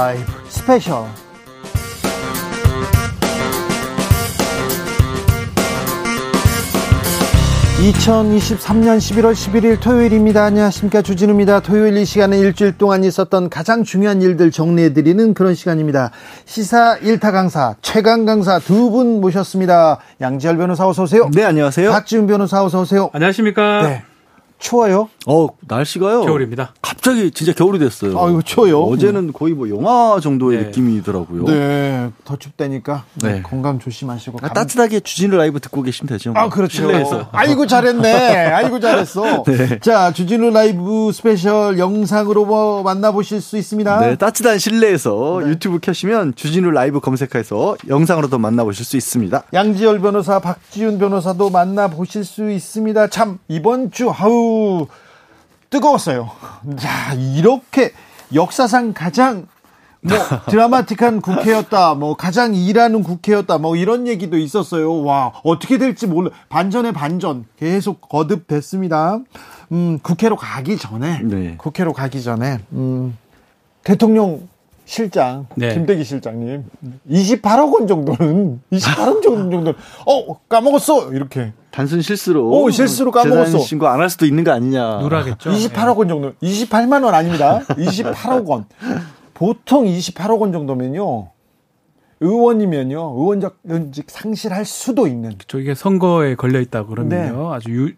라이브 스페셜 2023년 11월 11일 토요일입니다. 안녕하십니까. 주진우입니다. 토요일 이 시간은 일주일 동안 있었던 가장 중요한 일들 정리해 드리는 그런 시간입니다. 시사 일타 강사, 최강 강사 두 분 모셨습니다. 양지열 변호사 어서 오세요. 네, 안녕하세요. 박지훈 변호사 어서 오세요. 안녕하십니까. 네. 추워요? 어, 날씨가요. 겨울입니다. 갑자기 진짜 겨울이 됐어요. 아유, 추워요. 어제는 거의 뭐 영하 정도의 네. 느낌이더라고요. 네. 더 춥다니까. 네. 건강 조심하시고. 감... 따뜻하게 주진우 라이브 듣고 계시면 되죠. 뭐. 아, 그렇죠. 실내에서. 아이고, 잘했네. 아이고, 잘했어. 네. 자, 주진우 라이브 스페셜 영상으로 뭐 만나보실 수 있습니다. 네. 따뜻한 실내에서 네. 유튜브 켜시면 주진우 라이브 검색해서 영상으로도 만나보실 수 있습니다. 양지열 변호사, 박지훈 변호사도 만나보실 수 있습니다. 참, 이번 주, 아우, 뜨거웠어요. 자, 이렇게 역사상 가장 뭐 드라마틱한 국회였다. 뭐 가장 일하는 국회였다. 뭐 이런 얘기도 있었어요. 와, 어떻게 될지 몰라. 반전의 반전 계속 거듭됐습니다. 음, 국회로 가기 전에 네. 국회로 가기 전에 음, 대통령 실장 네. 김대기 실장님. 28억 원 정도는 28억 정도는 어 까먹었어! 이렇게. 단순 실수로. 오 실수로 까먹었어. 신고 안 할 수도 있는 거 아니냐. 누라겠죠. 28억 원 정도 28만 원 아닙니다. 28억 원. 보통 28억 원 정도면요 의원이면요 의원직 상실할 수도 있는. 저 이게 선거에 걸려 있다 그러면요. 네. 아주 유,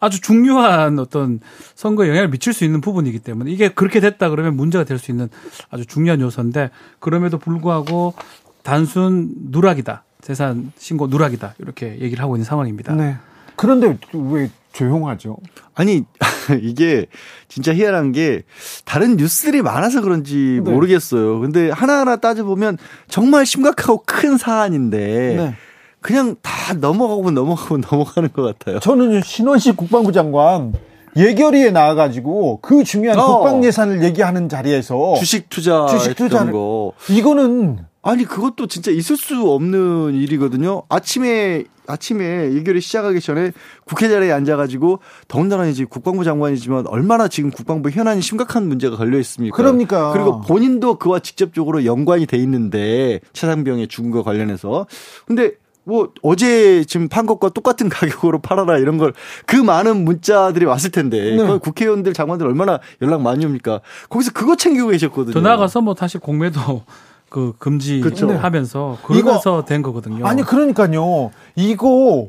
아주 중요한 어떤 선거에 영향을 미칠 수 있는 부분이기 때문에 이게 그렇게 됐다 그러면 문제가 될 수 있는 아주 중요한 요소인데 그럼에도 불구하고 단순 누락이다. 재산 신고 누락이다. 이렇게 얘기를 하고 있는 상황입니다. 네. 그런데 왜 조용하죠? 아니, 이게 진짜 희한한 게 다른 뉴스들이 많아서 그런지 네. 모르겠어요. 근데 하나하나 따져보면 정말 심각하고 큰 사안인데 네. 그냥 다 넘어가고 넘어가고 넘어가는 것 같아요. 저는 신원식 국방부 장관 예결위에 나와가지고 그 중요한 어. 국방 예산을 얘기하는 자리에서 주식 투자 주식 투자는 거 이거는 아니 그것도 진짜 있을 수 없는 일이거든요. 아침에 아침에 예결위 시작하기 전에 국회 자리에 앉아가지고 더군다나 이제 국방부 장관이지만 얼마나 지금 국방부 현안이 심각한 문제가 걸려 있습니까? 그러니까 그리고 본인도 그와 직접적으로 연관이 돼 있는데 최상병의 거 관련해서 근데 뭐 어제 지금 판 것과 똑같은 가격으로 팔아라 이런 걸 그 많은 문자들이 왔을 텐데 네. 국회의원들 장관들 얼마나 연락 많이 옵니까? 거기서 그거 챙기고 계셨거든요. 더 나가서 뭐 사실 공매도 그 금지하면서 그렇죠. 그러면서 된 거거든요. 아니 그러니까요. 이거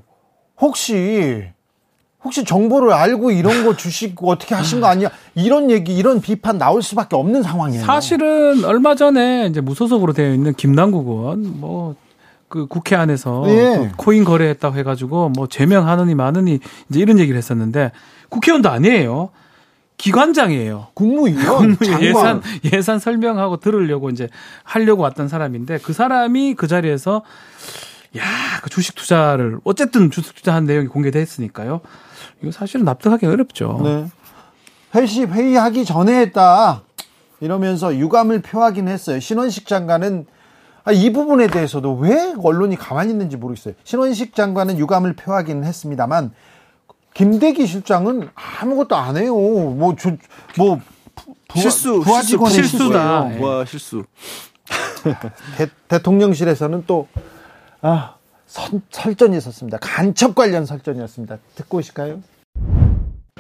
혹시 혹시 정보를 알고 이런 거 주시고 어떻게 하신 거 아니야? 이런 얘기, 이런 비판 나올 수밖에 없는 상황이에요. 사실은 얼마 전에 이제 무소속으로 되어 있는 김남국 의원 뭐 그 국회 안에서 예. 그 코인 거래했다고 해가지고 뭐 제명하느니 마느니 이제 이런 얘기를 했었는데 국회의원도 아니에요. 기관장이에요. 국무위원. 국무 예산 예산 설명하고 들으려고 이제 하려고 왔던 사람인데 그 사람이 그 자리에서 야, 그 주식 투자를 어쨌든 주식 투자한 내용이 공개됐으니까요. 이거 사실은 납득하기 어렵죠. 네. 회식 회의하기 전에 했다. 이러면서 유감을 표하긴 했어요. 신원식 장관은 아, 이 부분에 대해서도 왜 언론이 가만히 있는지 모르겠어요. 신원식 장관은 유감을 표하기는 했습니다만 김대기 실장은 아무것도 안 해요. 뭐, 저, 뭐, 부, 실수, 부하 직원 실수다. 와, 실수. 대, 통령실에서는 또, 아, 선, 설전이 있었습니다. 간첩 관련 설전이었습니다. 듣고 오실까요?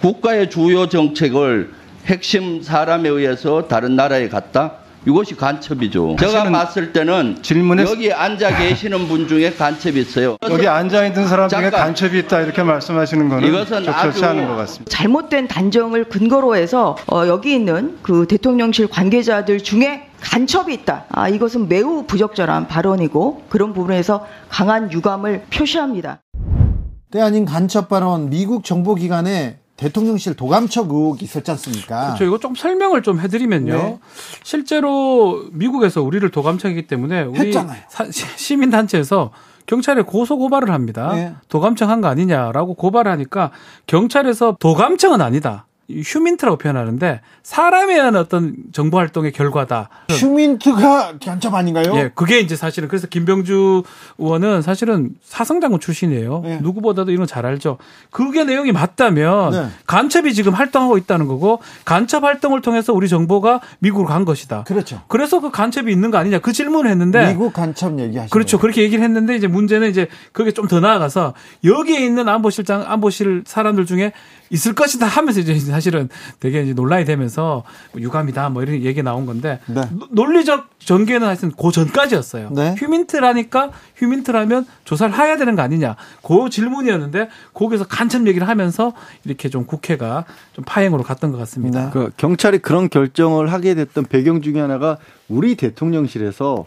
국가의 주요 정책을 핵심 사람에 의해서 다른 나라에 갔다? 이것이 간첩이죠. 제가 봤을 때는 질문에 여기 앉아 계시는 분 중에 간첩이 있어요. 여기 앉아 있는 사람 중에 간첩이 있다 이렇게 말씀하시는 거는 이것은 적절치 않은 것 같습니다. 잘못된 단정을 근거로 해서 어, 여기 있는 그 대통령실 관계자들 중에 간첩이 있다. 아, 이것은 매우 부적절한 발언이고 그런 부분에서 강한 유감을 표시합니다. 때 아닌 간첩 발언 미국 정보기관에 대통령실 도감청 의혹이 있었지 않습니까? 그렇죠. 이거 좀 설명을 좀 해드리면요. 네. 실제로 미국에서 우리를 도감청이기 때문에 우리 시민단체에서 경찰에 고소 고발을 합니다. 네. 도감청 한 거 아니냐라고 고발하니까 경찰에서 도감청은 아니다. 휴민트라고 표현하는데 사람에 의한 어떤 정보 활동의 결과다. 휴민트가 간첩 아닌가요? 예, 그게 이제 사실은 그래서 김병주 의원은 사실은 사성장군 출신이에요. 네. 누구보다도 이런 잘 알죠. 그게 내용이 맞다면 네. 간첩이 지금 활동하고 있다는 거고 간첩 활동을 통해서 우리 정보가 미국으로 간 것이다. 그렇죠. 그래서 그 간첩이 있는 거 아니냐 그 질문을 했는데 미국 간첩 얘기하시죠. 그렇죠. 그렇게 얘기를 했는데 이제 문제는 이제 그게 좀 더 나아가서 여기에 있는 안보실장 안보실 사람들 중에 있을 것이다 하면서 이제 사실은 되게 이제 논란이 되면서 뭐 유감이다 뭐 이런 얘기 나온 건데 네. 논리적 전개는 하여튼 그 전까지였어요. 네. 휴민트라니까 휴민트라면 조사를 해야 되는 거 아니냐. 그 질문이었는데 거기서 간첩 얘기를 하면서 이렇게 좀 국회가 좀 파행으로 갔던 것 같습니다. 네. 그 경찰이 그런 결정을 하게 됐던 배경 중에 하나가 우리 대통령실에서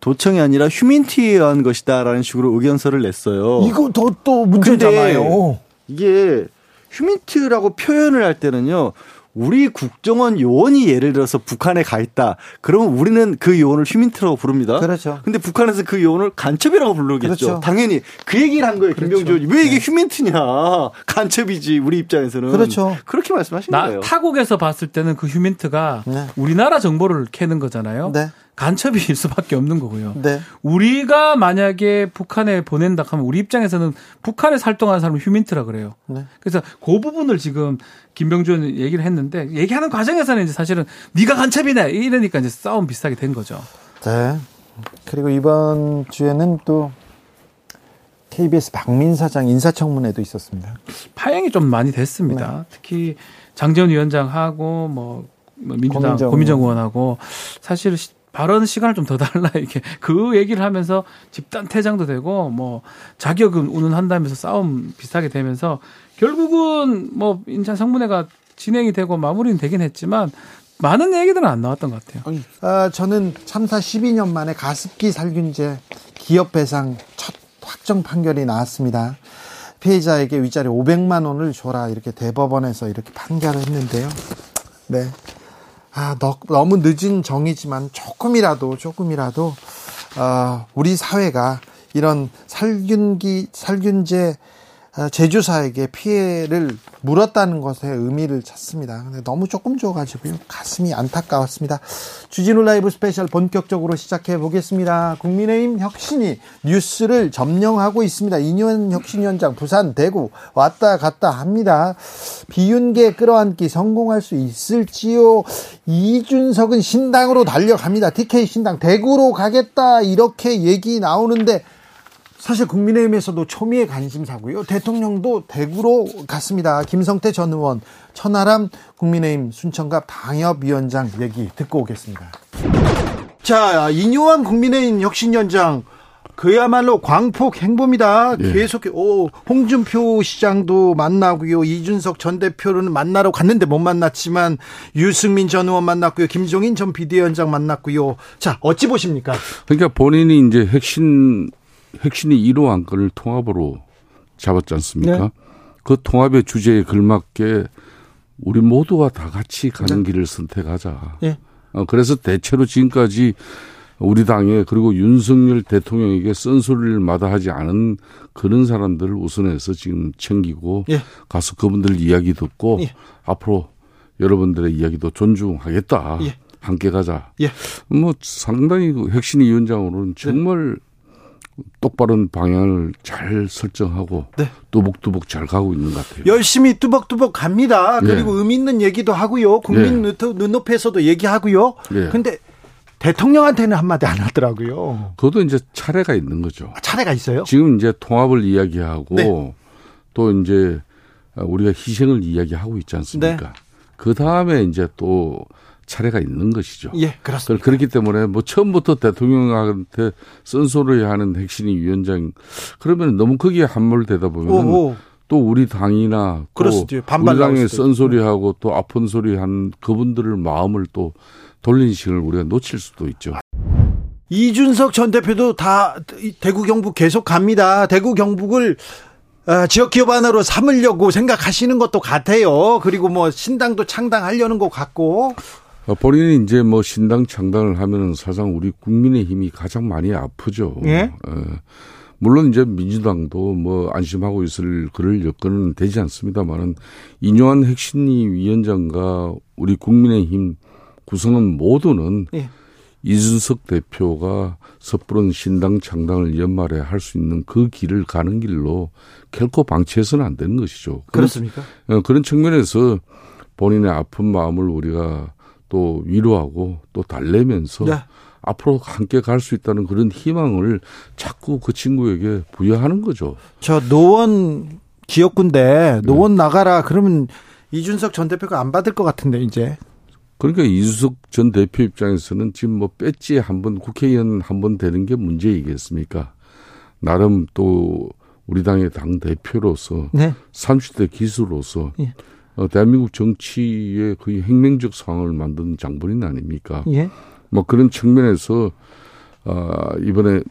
도청이 아니라 휴민트에 의한 것이다라는 식으로 의견서를 냈어요. 이거 더 또 문제잖아요. 이게 휴민트라고 표현을 할 때는요. 우리 국정원 요원이 예를 들어서 북한에 가 있다. 그러면 우리는 그 요원을 휴민트라고 부릅니다. 그렇죠. 근데 북한에서 그 요원을 간첩이라고 부르겠죠. 그렇죠. 당연히 그 얘기를 한 거예요. 김병주 그렇죠. 왜 이게 네. 휴민트냐. 간첩이지 우리 입장에서는. 그렇죠. 그렇게 말씀하신 거예요. 타국에서 봤을 때는 그 휴민트가 네. 우리나라 정보를 캐는 거잖아요. 네. 간첩일 수밖에 없는 거고요. 네. 우리가 만약에 북한에 보낸다 하면 우리 입장에서는 북한에 활동하는 사람을 휴민트라 그래요. 네. 그래서 그 부분을 지금 김병준 얘기를 했는데 얘기하는 과정에서는 이제 사실은 네가 간첩이네 이러니까 이제 싸움 비슷하게 된 거죠. 네. 그리고 이번 주에는 또 KBS 박민 사장 인사청문회도 있었습니다. 파행이 좀 많이 됐습니다. 네. 특히 장전 위원장하고 뭐, 뭐 민주당 고민정, 고민정 의원하고 사실 발언 시간을 좀 더 달라 이렇게 그 얘기를 하면서 집단 퇴장도 되고 뭐 자격은 운운한다면서 싸움 비슷하게 되면서 결국은 뭐 인천 성문회가 진행이 되고 마무리는 되긴 했지만 많은 얘기들은 안 나왔던 것 같아요. 아, 저는 참사 12년 만에 가습기 살균제 기업 배상 첫 확정 판결이 나왔습니다. 피해자에게 윗자리 500만 원을 줘라 이렇게 대법원에서 이렇게 판결을 했는데요. 네. 아, 너무 늦은 정의지만 조금이라도 조금이라도 어, 우리 사회가 이런 살균기 살균제 어, 제조사에게 피해를 물었다는 것에 의미를 찾습니다. 근데 너무 조금 줘가지고요. 가슴이 안타까웠습니다. 주진우 라이브 스페셜 본격적으로 시작해 보겠습니다. 국민의힘 혁신위 뉴스를 점령하고 있습니다. 인요한 혁신위원장 부산, 대구 왔다 갔다 합니다. 비윤계 끌어안기 성공할 수 있을지요? 이준석은 신당으로 달려갑니다. TK 신당 대구로 가겠다 이렇게 얘기 나오는데 사실 국민의힘에서도 초미의 관심사고요. 대통령도 대구로 갔습니다. 김성태 전 의원, 천하람 국민의힘 순천과 방협위원장 얘기 듣고 오겠습니다. 자, 이뇨한 국민의힘 혁신위원장 그야말로 광폭 행보입니다. 예. 계속 오 홍준표 시장도 만나고요. 이준석 전 대표는 만나러 갔는데 못 만났지만 유승민 전 의원 만났고요. 김종인 전 비대위원장 만났고요. 자 어찌 보십니까? 그러니까 본인이 이제 핵심 핵심이 1호 안건을 통합으로 잡았지 않습니까? 네. 그 통합의 주제에 걸맞게 우리 모두가 다 같이 가는 네. 길을 선택하자. 네. 어, 그래서 대체로 지금까지 우리 당에 그리고 윤석열 대통령에게 쓴소리를 마다하지 않은 그런 사람들을 우선해서 지금 챙기고 예. 가서 그분들 이야기 듣고 예. 앞으로 여러분들의 이야기도 존중하겠다. 예. 함께 가자. 예. 뭐 상당히 그 핵심 위원장으로는 정말 네. 똑바른 방향을 잘 설정하고 네. 뚜벅뚜벅 잘 가고 있는 것 같아요. 열심히 뚜벅뚜벅 갑니다. 네. 그리고 의미 있는 얘기도 하고요. 국민 네. 눈높이에서도 얘기하고요. 그런데 네. 대통령한테는 한마디 안 하더라고요. 그것도 이제 차례가 있는 거죠. 아, 차례가 있어요? 지금 이제 통합을 이야기하고 네. 또 이제 우리가 희생을 이야기하고 있지 않습니까? 네. 그 다음에 이제 또 차례가 있는 것이죠. 예, 그렇습니다. 그렇기 때문에 뭐 처음부터 대통령한테 쓴소리 하는 핵심이 위원장 그러면 너무 크게 함몰되다 보면 또 우리 당이나 또 우리 당에 쓴소리하고 또 아픈 소리 한 그분들을 마음을 또 돌린 시간을 우리가 놓칠 수도 있죠. 이준석 전 대표도 다 대구 경북 계속 갑니다. 대구 경북을 어, 지역 기업 하나로 삼으려고 생각하시는 것도 같아요. 그리고 뭐 신당도 창당하려는 것 같고. 어, 본인이 이제 뭐 신당 창당을 하면은 사실상 우리 국민의 힘이 가장 많이 아프죠. 예? 어, 물론 이제 민주당도 뭐 안심하고 있을 그럴 여건은 되지 않습니다만은 이뇨한 핵심리 위원장과 우리 국민의힘 구성원 모두는 예. 이준석 대표가 섣부른 신당 창당을 연말에 할 수 있는 그 길을 가는 길로 결코 방치해서는 안 되는 것이죠. 그렇습니까? 그런, 어, 그런 측면에서 본인의 아픈 마음을 우리가 또 위로하고 또 달래면서 네. 앞으로 함께 갈 수 있다는 그런 희망을 자꾸 그 친구에게 부여하는 거죠. 저 노원 지역군데 노원 네. 나가라 그러면 이준석 전 대표가 안 받을 것 같은데 이제. 그러니까 이준석 전 대표 입장에서는 지금 뭐 배지 한 번 국회의원 한 번 되는 게 문제이겠습니까? 나름 또 우리 당의 당 대표로서 네. 30대 기수로서 예. 어, 대한민국 정치의 거의 혁명적 상황을 만든 장본인 아닙니까? 예. 뭐 그런 측면에서 아 이번에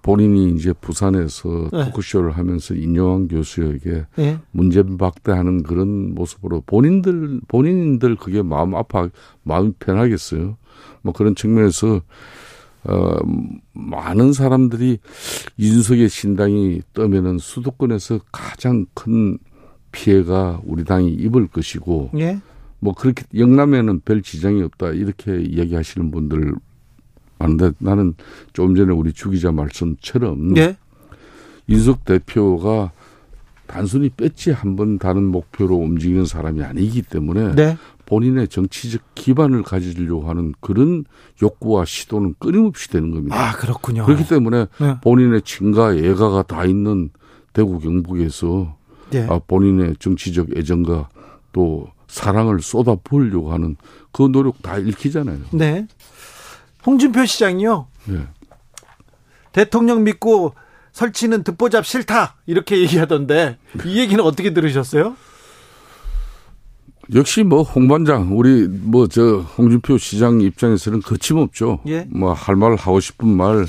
본인이 이제 부산에서 네. 토크쇼를 하면서 인용한 교수에게 네. 문제박대하는 그런 모습으로 본인들 본인들 그게 마음 아파 마음 편하겠어요. 뭐 그런 측면에서 어 많은 사람들이 이준석의 신당이 떠면은 수도권에서 가장 큰 피해가 우리 당이 입을 것이고 예. 뭐 그렇게 영남에는 별 지장이 없다 이렇게 이야기하시는 분들 많은데 나는 좀 전에 우리 주 기자 말씀처럼 네. 이석 대표가 단순히 뺐지 한 번 다른 목표로 움직이는 사람이 아니기 때문에 네. 본인의 정치적 기반을 가지려고 하는 그런 욕구와 시도는 끊임없이 되는 겁니다. 아 그렇군요. 그렇기 때문에 네. 본인의 친가 애가가 다 있는 대구 경북에서 네. 아, 본인의 정치적 애정과 또 사랑을 쏟아 부으려고 하는 그 노력 다 읽히잖아요. 네. 홍준표 시장이요. 네. 대통령 믿고 설치는 듣보잡 싫다 이렇게 얘기하던데 이 얘기는 어떻게 들으셨어요? 역시 뭐 홍반장 우리 뭐 저 홍준표 시장 입장에서는 거침없죠. 예. 뭐할 말 하고 싶은 말,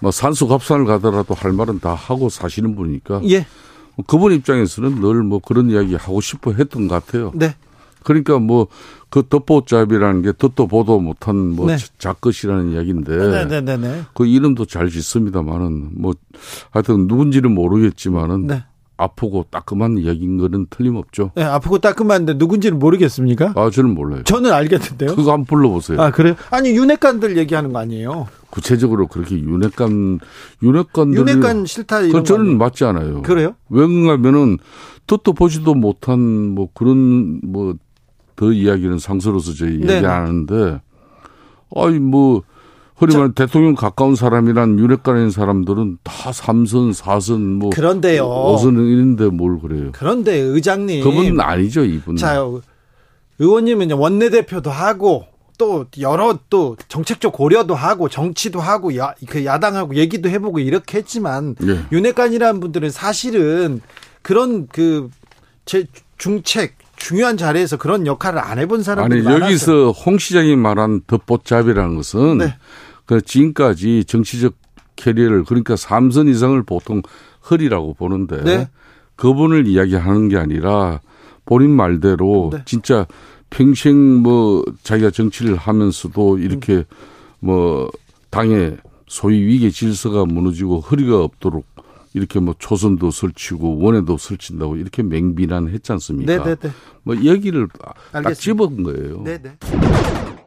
뭐 산수갑산을 가더라도 할 말은 다 하고 사시는 분이니까. 예. 그분 입장에서는 늘 뭐 그런 이야기 하고 싶어 했던 것 같아요. 네. 그러니까 뭐그 덧보잡이라는 게 듣도 보도 못한 뭐 네. 작것이라는 이야기인데 네네네. 네, 네, 네. 그 이름도 잘 짓습니다만은 뭐 하여튼 누군지는 모르겠지만은 네. 아프고 따끔한 이야기인 거는 틀림없죠. 네, 아프고 따끔한데 누군지는 모르겠습니까? 아, 저는 몰라요. 저는 알겠는데요. 그거 한번 불러보세요. 아, 그래요? 아니, 윤핵관들 얘기하는 거 아니에요? 구체적으로 그렇게 윤핵관, 윤핵관들. 윤핵관 싫다 이런 그 저는 맞지 않아요. 그래요? 왜 그런가면은 듣도 보지도 못한 뭐 그런 뭐 더 이야기는 상서로서 저희 얘기 안 하는데 아니 뭐 말하는 대통령 가까운 사람이란 윤핵관인 사람들은 다 삼선, 사선, 뭐. 그런데요. 오선은 이런데 뭘 그래요. 그런데 의장님. 그분은 아니죠, 이분은. 자, 의원님은 원내 대표도 하고 또 여러 또 정책적 고려도 하고 정치도 하고 야, 그 야당하고 얘기도 해보고 이렇게 했지만 네. 윤핵관이라는 분들은 사실은 그런 그 제 중책 중요한 자리에서 그런 역할을 안 해본 사람들이 아니 여기서 홍 시장이 말한 덧보잡이라는 것은 네. 그 지금까지 정치적 캐리어를 그러니까 삼선 이상을 보통 허리라고 보는데 네. 그분을 이야기하는 게 아니라 본인 말대로 네. 진짜 평생 뭐 자기가 정치를 하면서도 이렇게 음. 뭐 당의 소위 위계 질서가 무너지고 허리가 없도록 이렇게 뭐 초선도 설치고 원에도 설친다고 이렇게 맹비난 했지 않습니까? 네네네. 네, 네. 뭐 여기를 딱 집은 거예요. 네네.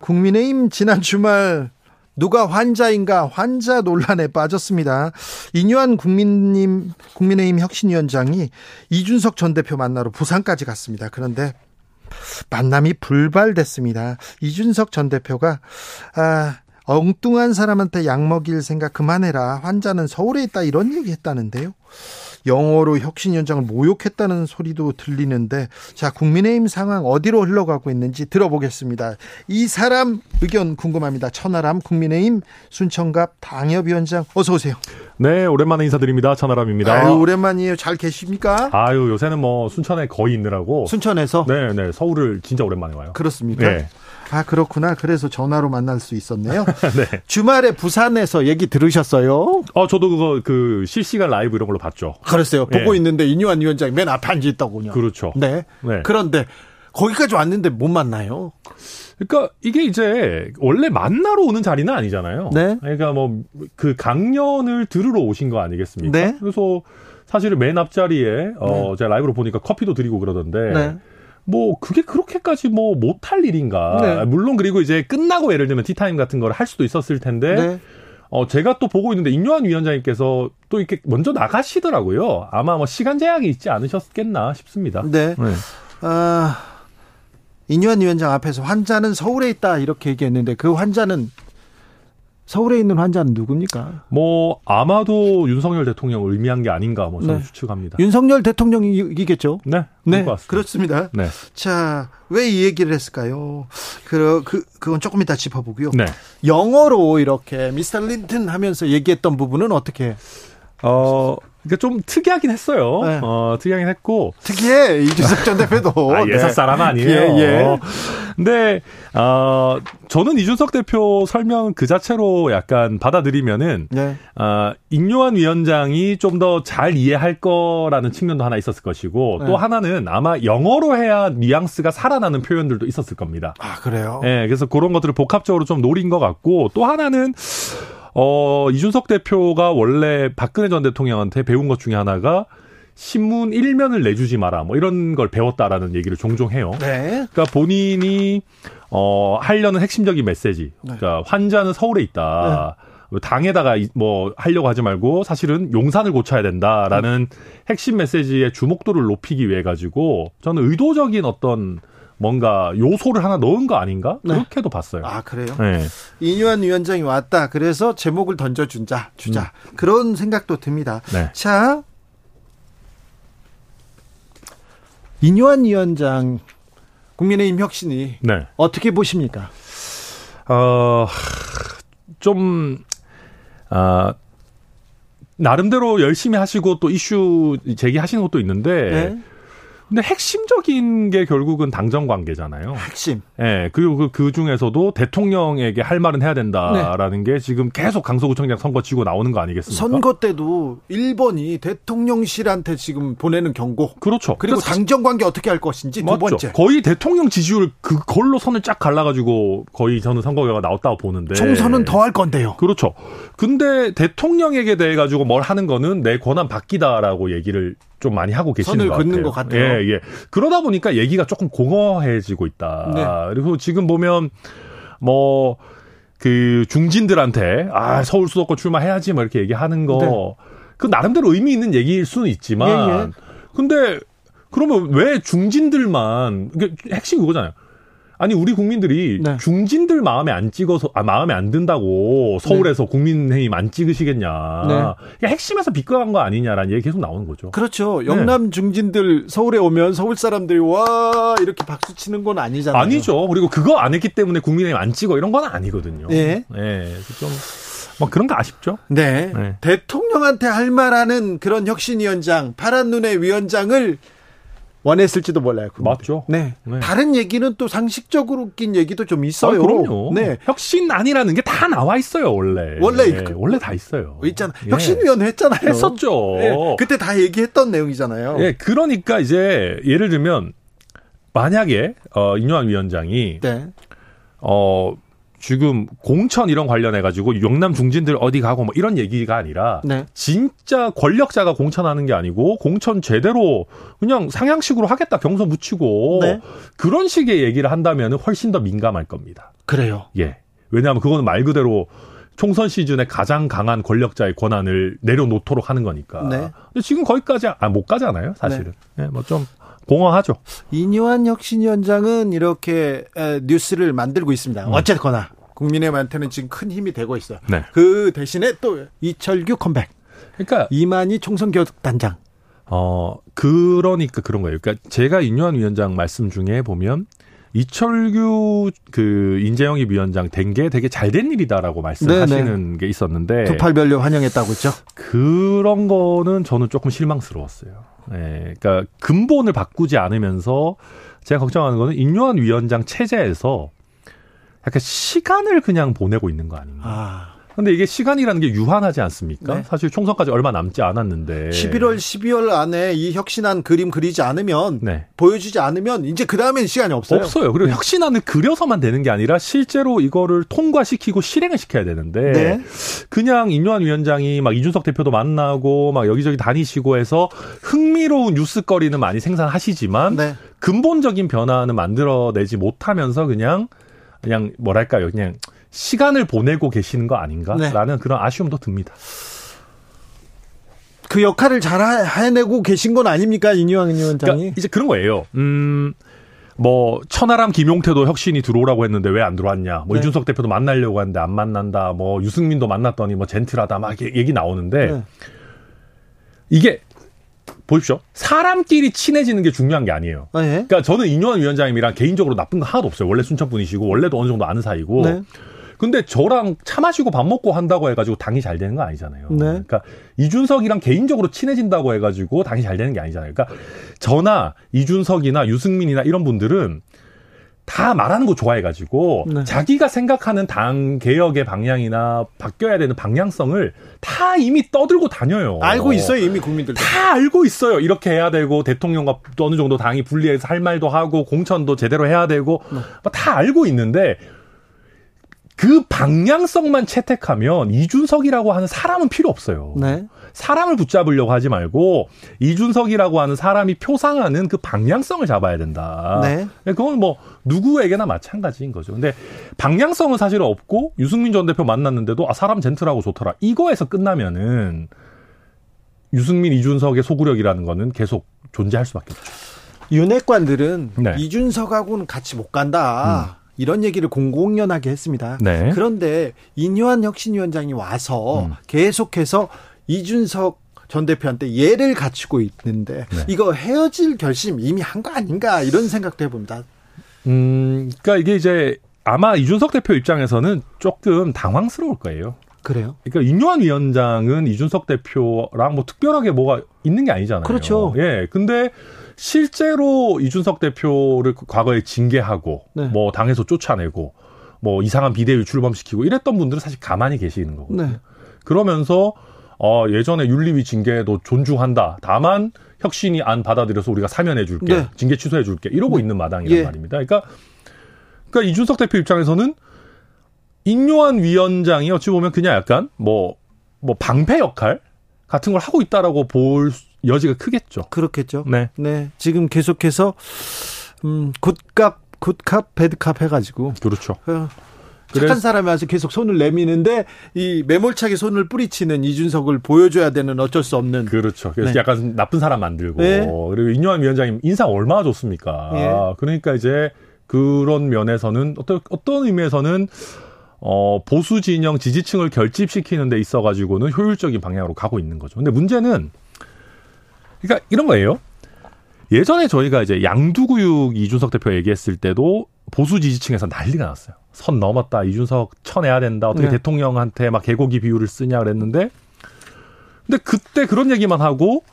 국민의힘 지난 주말 누가 환자인가 환자 논란에 빠졌습니다. 이뉴한 국민님 국민의힘 혁신위원장이 이준석 전 대표 만나러 부산까지 갔습니다. 그런데 만남이 불발됐습니다. 이준석 전 대표가 아 엉뚱한 사람한테 약 먹일 생각 그만해라. 환자는 서울에 있다 이런 얘기 했다는데요. 영어로 혁신위원장을 모욕했다는 소리도 들리는데 자 국민의힘 상황 어디로 흘러가고 있는지 들어보겠습니다. 이 사람 의견 궁금합니다. 천하람 국민의힘 순천갑 당협위원장 어서 오세요. 네 오랜만에 인사드립니다. 천하람입니다. 아유 오랜만이에요. 잘 계십니까? 아유 요새는 뭐 순천에 거의 있느라고. 순천에서? 네네 서울을 진짜 오랜만에 와요. 그렇습니까? 네. 아, 그렇구나. 그래서 전화로 만날 수 있었네요. 네. 주말에 부산에서 얘기 들으셨어요? 어, 저도 그거 그 실시간 라이브 이런 걸로 봤죠. 그랬어요. 보고 네. 있는데 이뉴한 위원장이 맨 앞에 앉아 있더군요. 그렇죠. 네. 네. 그런데 거기까지 왔는데 못 만나요. 그러니까 이게 이제 원래 만나러 오는 자리는 아니잖아요. 네. 그러니까 뭐 그 강연을 들으러 오신 거 아니겠습니까? 네. 그래서 사실은 맨 앞자리에 어 네. 제가 라이브로 보니까 커피도 드리고 그러던데 네. 뭐 그게 그렇게까지 뭐 못할 일인가? 네. 물론 그리고 이제 끝나고 예를 들면 티타임 같은 걸 할 수도 있었을 텐데 네. 어 제가 또 보고 있는데 임요한 위원장님께서 또 이렇게 먼저 나가시더라고요. 아마 뭐 시간 제약이 있지 않으셨겠나 싶습니다. 네. 네. 아 인유한 위원장 앞에서 환자는 서울에 있다 이렇게 얘기했는데 그 환자는 서울에 있는 환자는 누굽니까? 뭐 아마도 윤석열 대통령을 의미한 게 아닌가 뭐 저는 네. 추측합니다. 윤석열 대통령이겠죠? 네, 네, 그렇습니다. 네. 자, 왜 이 얘기를 했을까요? 그, 그 그건 조금 이따 짚어보고요. 네. 영어로 이렇게 미스터 린튼 하면서 얘기했던 부분은 어떻게? 어, 그러니까 좀 특이하긴 했어요. 네. 어, 특이하긴 했고. 특이해. 이준석 전 대표도. 아, 예사 네. 사람 아니에요. 예, 예. 근데, 어, 저는 이준석 대표 설명 그 자체로 약간 받아들이면은, 네. 어, 인요한 위원장이 좀 더 잘 이해할 거라는 측면도 하나 있었을 것이고, 네. 또 하나는 아마 영어로 해야 뉘앙스가 살아나는 표현들도 있었을 겁니다. 아, 그래요? 네, 그래서 그런 것들을 복합적으로 좀 노린 것 같고, 또 하나는, 어, 이준석 대표가 원래 박근혜 전 대통령한테 배운 것 중에 하나가 신문 일면을 내주지 마라. 뭐 이런 걸 배웠다라는 얘기를 종종 해요. 네. 그러니까 본인이 어 하려는 핵심적인 메시지. 네. 그러니까 환자는 서울에 있다. 네. 당에다가 뭐 하려고 하지 말고 사실은 용산을 고쳐야 된다라는 음. 핵심 메시지의 주목도를 높이기 위해 가지고 저는 의도적인 어떤 뭔가 요소를 하나 넣은 거 아닌가? 네. 그렇게도 봤어요. 아, 그래요? 네. 이유한 위원장이 왔다. 그래서 제목을 던져준자, 주자. 음. 그런 생각도 듭니다. 네. 자. 이뇨한 위원장 국민의힘 혁신이 네. 어떻게 보십니까? 어, 좀, 아, 나름대로 열심히 하시고 또 이슈 제기하시는 것도 있는데, 네. 근데 핵심적인 게 결국은 당정 관계잖아요. 핵심. 예. 네, 그리고 그, 그 중에서도 대통령에게 할 말은 해야 된다라는 네. 게 지금 계속 강서구청장 선거 치고 나오는 거 아니겠습니까? 선거 때도 1번이 대통령실한테 지금 보내는 경고. 그렇죠. 그리고 당정 관계 어떻게 할 것인지 두 맞죠. 번째. 거의 대통령 지지율 그걸로 선을 쫙 갈라가지고 거의 저는 선거 결과 나왔다고 보는데. 총선은 더 할 건데요. 그렇죠. 근데 대통령에게 대해 가지고 뭘 하는 거는 내 권한 바뀌다라고 얘기를 좀 많이 하고 계시는 것 같아요. 것 같아요. 예, 예. 그러다 보니까 얘기가 조금 공허해지고 있다. 네. 그리고 지금 보면 뭐 그 중진들한테 아 서울 수도권 출마해야지 뭐 이렇게 얘기하는 거. 네. 그 나름대로 의미 있는 얘기일 수는 있지만, 예, 예. 근데 그러면 왜 중진들만 핵심 그거잖아요. 아니 우리 국민들이 네. 중진들 마음에 안 찍어서 아 마음에 안 든다고 서울에서 네. 국민의힘 안 찍으시겠냐. 네. 핵심에서 비껴간 거 아니냐라는 얘기 계속 나오는 거죠. 그렇죠. 네. 영남 중진들 서울에 오면 서울 사람들이 와 이렇게 박수 치는 건 아니잖아요. 아니죠. 그리고 그거 안 했기 때문에 국민의힘 안 찍어 이런 건 아니거든요. 네. 네. 좀. 뭐 그런 거 아쉽죠? 네. 네. 대통령한테 할 말하는 그런 혁신위원장, 파란 눈의 위원장을 원했을지도 몰라요. 그분들. 맞죠. 네. 네. 다른 얘기는 또 상식적으로 낀 얘기도 좀 있어요. 아, 그럼요. 네. 혁신안이라는 게 다 나와 있어요, 원래. 원래 네. 그, 원래 다 있어요. 있잖아. 예. 혁신위원회 했잖아요. 했었죠. 네. 그때 다 얘기했던 내용이잖아요. 예. 그러니까 이제 예를 들면 만약에 어 인요한 위원장이 네. 어 지금 공천 이런 관련해 가지고 영남 중진들 어디 가고 뭐 이런 얘기가 아니라 네. 진짜 권력자가 공천하는 게 아니고 공천 제대로 그냥 상향식으로 하겠다 경선 붙이고 네. 그런 식의 얘기를 한다면 훨씬 더 민감할 겁니다. 그래요. 예. 왜냐하면 그거는 말 그대로 총선 시즌에 가장 강한 권력자의 권한을 내려놓도록 하는 거니까. 네. 근데 지금 거기까지 아, 못 가잖아요, 사실은. 네. 네, 뭐좀 공허하죠. 이뇨한 혁신위원장은 이렇게 뉴스를 만들고 있습니다. 음. 어쨌거나 국민의힘한테는 지금 큰 힘이 되고 있어요. 네. 그 대신에 또 이철규 컴백. 그러니까 이만희 총선 교육단장. 어 그러니까 그런 거예요. 그러니까 제가 인요한 위원장 말씀 중에 보면 이철규 그 인재영입 위원장 된 게 되게 잘 된 일이다라고 말씀하시는 네네. 게 있었는데 두팔별로 환영했다고 했죠. 그런 거는 저는 조금 실망스러웠어요. 예, 그러니까 근본을 바꾸지 않으면서 제가 걱정하는 거는 인요한 위원장 체제에서 약간 시간을 그냥 보내고 있는 거 아닌가. 아. 근데 이게 시간이라는 게 유한하지 않습니까? 네. 사실 총선까지 얼마 남지 않았는데. 11월, 12월 안에 이 혁신안 그림 그리지 않으면 네. 보여주지 않으면 이제 그 다음엔 시간이 없어요. 없어요. 그리고 혁신안을 그려서만 되는 게 아니라 실제로 이거를 통과시키고 실행을 시켜야 되는데 네. 그냥 임요한 위원장이 막 이준석 대표도 만나고 막 여기저기 다니시고 해서 흥미로운 뉴스거리는 많이 생산하시지만 네. 근본적인 변화는 만들어내지 못하면서 그냥 그냥 뭐랄까요 그냥 시간을 보내고 계시는 거 아닌가라는 네. 그런 아쉬움도 듭니다. 그 역할을 잘 해내고 계신 건 아닙니까 이뉴왕 위원장이? 그러니까 이제 그런 거예요. 음. 뭐 천하람 김용태도 혁신이 들어오라고 했는데 왜 안 들어왔냐. 뭐 네. 이준석 대표도 만나려고 하는데 안 만난다. 뭐 유승민도 만났더니 뭐 젠틀하다. 막 얘기 나오는데 네. 이게 보십시오. 사람끼리 친해지는 게 중요한 게 아니에요. 아, 예. 그러니까 저는 이뇨한 위원장님이랑 개인적으로 나쁜 거 하나도 없어요. 원래 순천 분이시고 원래도 어느 정도 아는 사이고. 네. 근데 저랑 차 마시고 밥 먹고 한다고 해가지고 당이 잘 되는 거 아니잖아요. 네. 그러니까 이준석이랑 개인적으로 친해진다고 해가지고 당이 잘 되는 게 아니잖아요. 그러니까 저나 이준석이나 유승민이나 이런 분들은 다 말하는 거 좋아해가지고 네. 자기가 생각하는 당 개혁의 방향이나 바뀌어야 되는 방향성을 다 이미 떠들고 다녀요. 알고 있어요 이미 국민들. 다 알고 있어요. 이렇게 해야 되고 대통령과 또 어느 정도 당이 분리해서 할 말도 하고 공천도 제대로 해야 되고 네. 뭐다 알고 있는데 그 방향성만 채택하면 이준석이라고 하는 사람은 필요 없어요. 네. 사람을 붙잡으려고 하지 말고 이준석이라고 하는 사람이 표상하는 그 방향성을 잡아야 된다. 네. 그건 뭐 누구에게나 마찬가지인 거죠. 근데 방향성은 사실 없고 유승민 전 대표 만났는데도 아 사람 젠틀하고 좋더라. 이거에서 끝나면은 유승민 이준석의 소구력이라는 거는 계속 존재할 수밖에 없죠. 윤핵관들은 네. 이준석하고는 같이 못 간다. 이런 얘기를 공공연하게 했습니다. 네. 그런데 인유한 혁신위원장이 와서 음. 계속해서 이준석 전 대표한테 예를 갖추고 있는데 네. 이거 헤어질 결심 이미 한 거 아닌가 이런 생각도 해봅니다. 음, 그러니까 이게 이제 아마 이준석 대표 입장에서는 조금 당황스러울 거예요. 그래요? 그러니까 인요한 위원장은 이준석 대표랑 뭐 특별하게 뭐가 있는 게 아니잖아요. 그렇죠. 예. 근데 실제로 이준석 대표를 과거에 징계하고 네. 뭐 당에서 쫓아내고 뭐 이상한 비대위 출범시키고 이랬던 분들은 사실 가만히 계시는 거거든요. 네. 그러면서 어 예전에 윤리위 징계도 존중한다. 다만 혁신이 안 받아들여서 우리가 사면해 줄게. 네. 징계 취소해 줄게. 이러고 있는 마당이란 예. 말입니다. 그러니까 그러니까 이준석 대표 입장에서는 인요한 위원장이 어찌 보면 그냥 약간 뭐, 뭐 방패 역할 같은 걸 하고 있다라고 볼 여지가 크겠죠. 그렇겠죠. 네. 네. 지금 계속해서 음, 굿값, 굿값, 배드값 해가지고 그렇죠. 어, 착한 사람이 와서 계속 손을 내미는데 이 매몰차게 손을 뿌리치는 이준석을 보여줘야 되는 어쩔 수 없는 그렇죠. 그래서 네. 약간 나쁜 사람 만들고 네. 그리고 인요한 위원장님 인상 얼마나 좋습니까? 예. 그러니까 이제 그런 면에서는 어떤 어떤 의미에서는 어 보수 진영 지지층을 결집시키는 데 있어 가지고는 효율적인 방향으로 가고 있는 거죠. 근데 문제는 그러니까 이런 거예요. 예전에 저희가 이제 양두구육 이준석 대표 얘기했을 때도 보수 지지층에서 난리가 났어요. 선 넘었다. 이준석 쳐내야 된다. 어떻게 네. 대통령한테 막 개고기 비율을 쓰냐 그랬는데 근데 그때 그런 얘기만 하고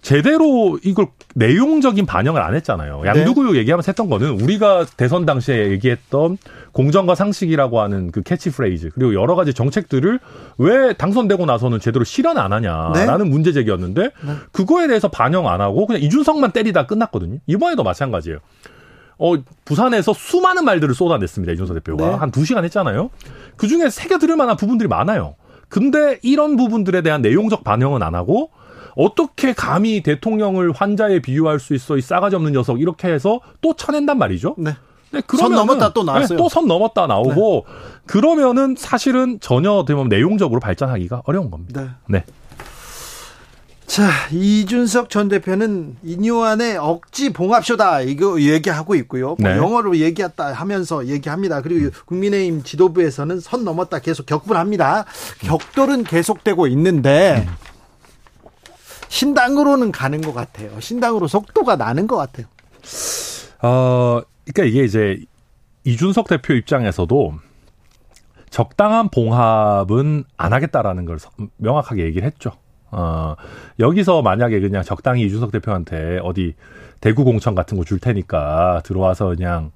제대로 이걸 내용적인 반영을 안 했잖아요. 네. 양두구육 얘기하면서 했던 거는 우리가 대선 당시에 얘기했던 공정과 상식이라고 하는 그 캐치프레이즈 그리고 여러 가지 정책들을 왜 당선되고 나서는 제대로 실현 안 하냐라는 문제 제기였는데 그거에 대해서 반영 안 하고 그냥 이준석만 때리다 끝났거든요. 이번에도 마찬가지예요. 어, 부산에서 수많은 말들을 쏟아냈습니다. 이준석 대표가. 네. 한두 시간 했잖아요. 그 중에 새겨 들을 만한 부분들이 많아요. 근데 이런 부분들에 대한 내용적 반영은 안 하고 어떻게 감히 대통령을 환자에 비유할 수 있어 이 싸가지 없는 녀석 이렇게 해서 또 쳐낸단 말이죠. 네. 네, 선 넘었다 또 나왔어요. 네. 또선 넘었다 나오고 그러면은 사실은 전혀 어떻게 보면 내용적으로 발전하기가 어려운 겁니다. 네. 네. 자, 이준석 전 대표는 인요한의 억지 봉합쇼다 이거 얘기하고 있고요. 뭐 네. 영어로 얘기했다 하면서 얘기합니다. 그리고 국민의힘 지도부에서는 선 넘었다 계속 격분합니다. 격돌은 계속되고 있는데 신당으로는 가는 것 같아요. 신당으로 속도가 나는 것 같아요. 어, 그러니까 이게 이제 이준석 대표 입장에서도 적당한 봉합은 안 하겠다라는 걸 서- 명확하게 얘기를 했죠. 어, 여기서 만약에 그냥 적당히 이준석 대표한테 어디 대구 공천 같은 거 줄 테니까 들어와서 그냥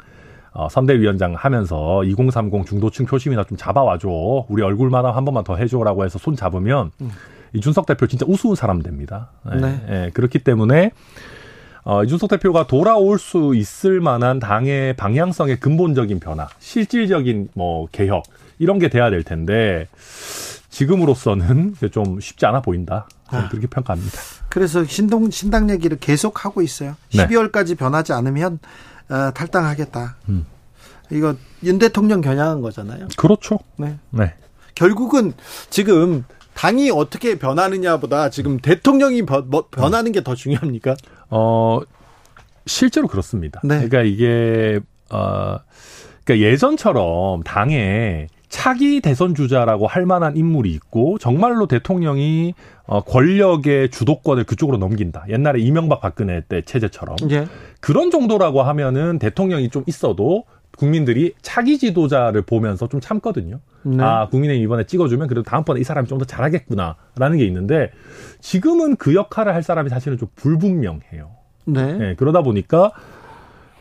어, 선대위원장 하면서 2030 중도층 표심이나 좀 잡아와줘. 우리 얼굴만한 한 번만 더 해줘라고 해서 손 잡으면 음. 이준석 대표 진짜 우스운 사람 됩니다. 네. 네. 네. 그렇기 때문에 어, 이준석 대표가 돌아올 수 있을 만한 당의 방향성의 근본적인 변화, 실질적인 뭐 개혁 이런 게 돼야 될 텐데 지금으로서는 좀 쉽지 않아 보인다. 아. 그렇게 평가합니다. 그래서 신동 신당 얘기를 계속 하고 있어요. 네. 12월까지 변하지 않으면 어, 탈당하겠다. 음. 이거 윤 대통령 겨냥한 거잖아요. 그렇죠. 네. 네. 결국은 지금 당이 어떻게 변하느냐보다 지금 대통령이 뭐, 변하는 게 더 중요합니까? 어 실제로 그렇습니다. 네. 그러니까 이게 어 그러니까 예전처럼 당에 차기 대선 주자라고 할 만한 인물이 있고 정말로 대통령이 어, 권력의 주도권을 그쪽으로 넘긴다. 옛날에 이명박 박근혜 때 체제처럼 예. 그런 정도라고 하면은 대통령이 좀 있어도 국민들이 차기 지도자를 보면서 좀 참거든요. 네. 아, 국민의힘 이번에 찍어주면 그래도 다음번에 이 사람이 좀 더 잘하겠구나라는 게 있는데 지금은 그 역할을 할 사람이 사실은 좀 불분명해요. 네. 네 그러다 보니까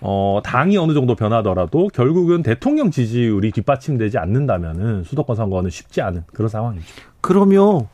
어, 당이 어느 정도 변하더라도 결국은 대통령 지지율이 뒷받침되지 않는다면은 수도권 선거는 쉽지 않은 그런 상황이죠. 그러면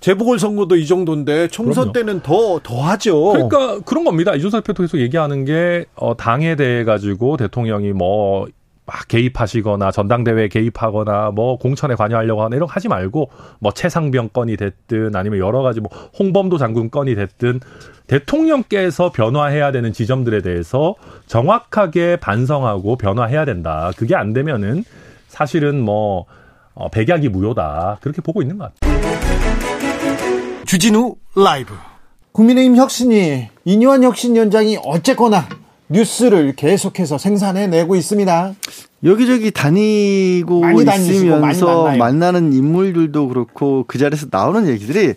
재보궐 선거도 이 정도인데 총선 그럼요. 때는 더, 더 하죠. 그러니까 그런 겁니다. 이준석 대표 계속 얘기하는 게, 어, 당에 대해 가지고 대통령이 뭐, 막 개입하시거나 전당대회에 개입하거나 뭐 공천에 관여하려고 하는 이런 거 하지 말고 뭐 최상병 건이 됐든 아니면 여러 가지 뭐 홍범도 장군 건이 됐든 대통령께서 변화해야 되는 지점들에 대해서 정확하게 반성하고 변화해야 된다. 그게 안 되면은 사실은 뭐 어, 백약이 무효다. 그렇게 보고 있는 것 같아요. 주진우 라이브. 국민의힘 혁신이 이뇨한 혁신위원장이 어쨌거나 뉴스를 계속해서 생산해내고 있습니다. 여기저기 다니고 있으면서 만나는 인물들도 그렇고 그 자리에서 나오는 얘기들이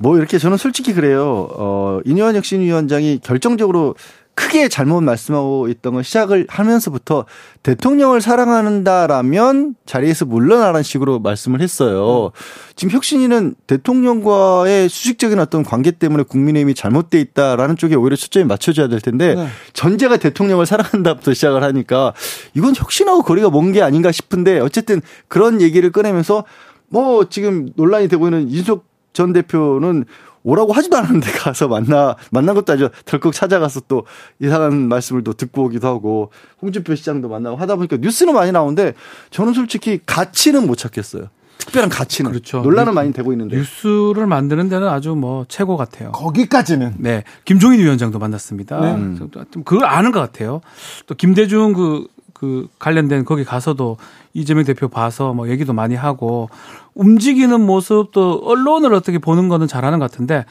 뭐 이렇게 저는 솔직히 그래요. 어, 이뇨한 혁신위원장이 결정적으로 크게 잘못 말씀하고 있던 건 시작을 하면서부터 대통령을 사랑한다라면 자리에서 물러나라는 식으로 말씀을 했어요. 지금 혁신이는 대통령과의 수직적인 어떤 관계 때문에 국민의힘이 잘못돼 있다라는 쪽에 오히려 초점이 맞춰져야 될 텐데 네. 전제가 대통령을 사랑한다부터 시작을 하니까 이건 혁신하고 거리가 먼 게 아닌가 싶은데 어쨌든 그런 얘기를 꺼내면서 뭐 지금 논란이 되고 있는 이준석 전 대표는 오라고 하지도 않았는데 가서 만나 만난 것도 아니죠. 덜컥 찾아가서 또 이상한 말씀을 또 듣고 오기도 하고 홍준표 시장도 만나고 하다 보니까 뉴스는 많이 나오는데 저는 솔직히 가치는 못 찾겠어요. 특별한 가치는 그렇죠. 논란은 많이 되고 있는데 뉴스를 만드는 데는 아주 뭐 최고 같아요. 거기까지는 네 김종인 위원장도 만났습니다. 네. 음. 그걸 아는 것 같아요. 또 김대중 그 그 관련된 거기 가서도 이재명 대표 봐서 뭐 얘기도 많이 하고 움직이는 모습도 언론을 어떻게 보는 거는 잘하는 것 같은데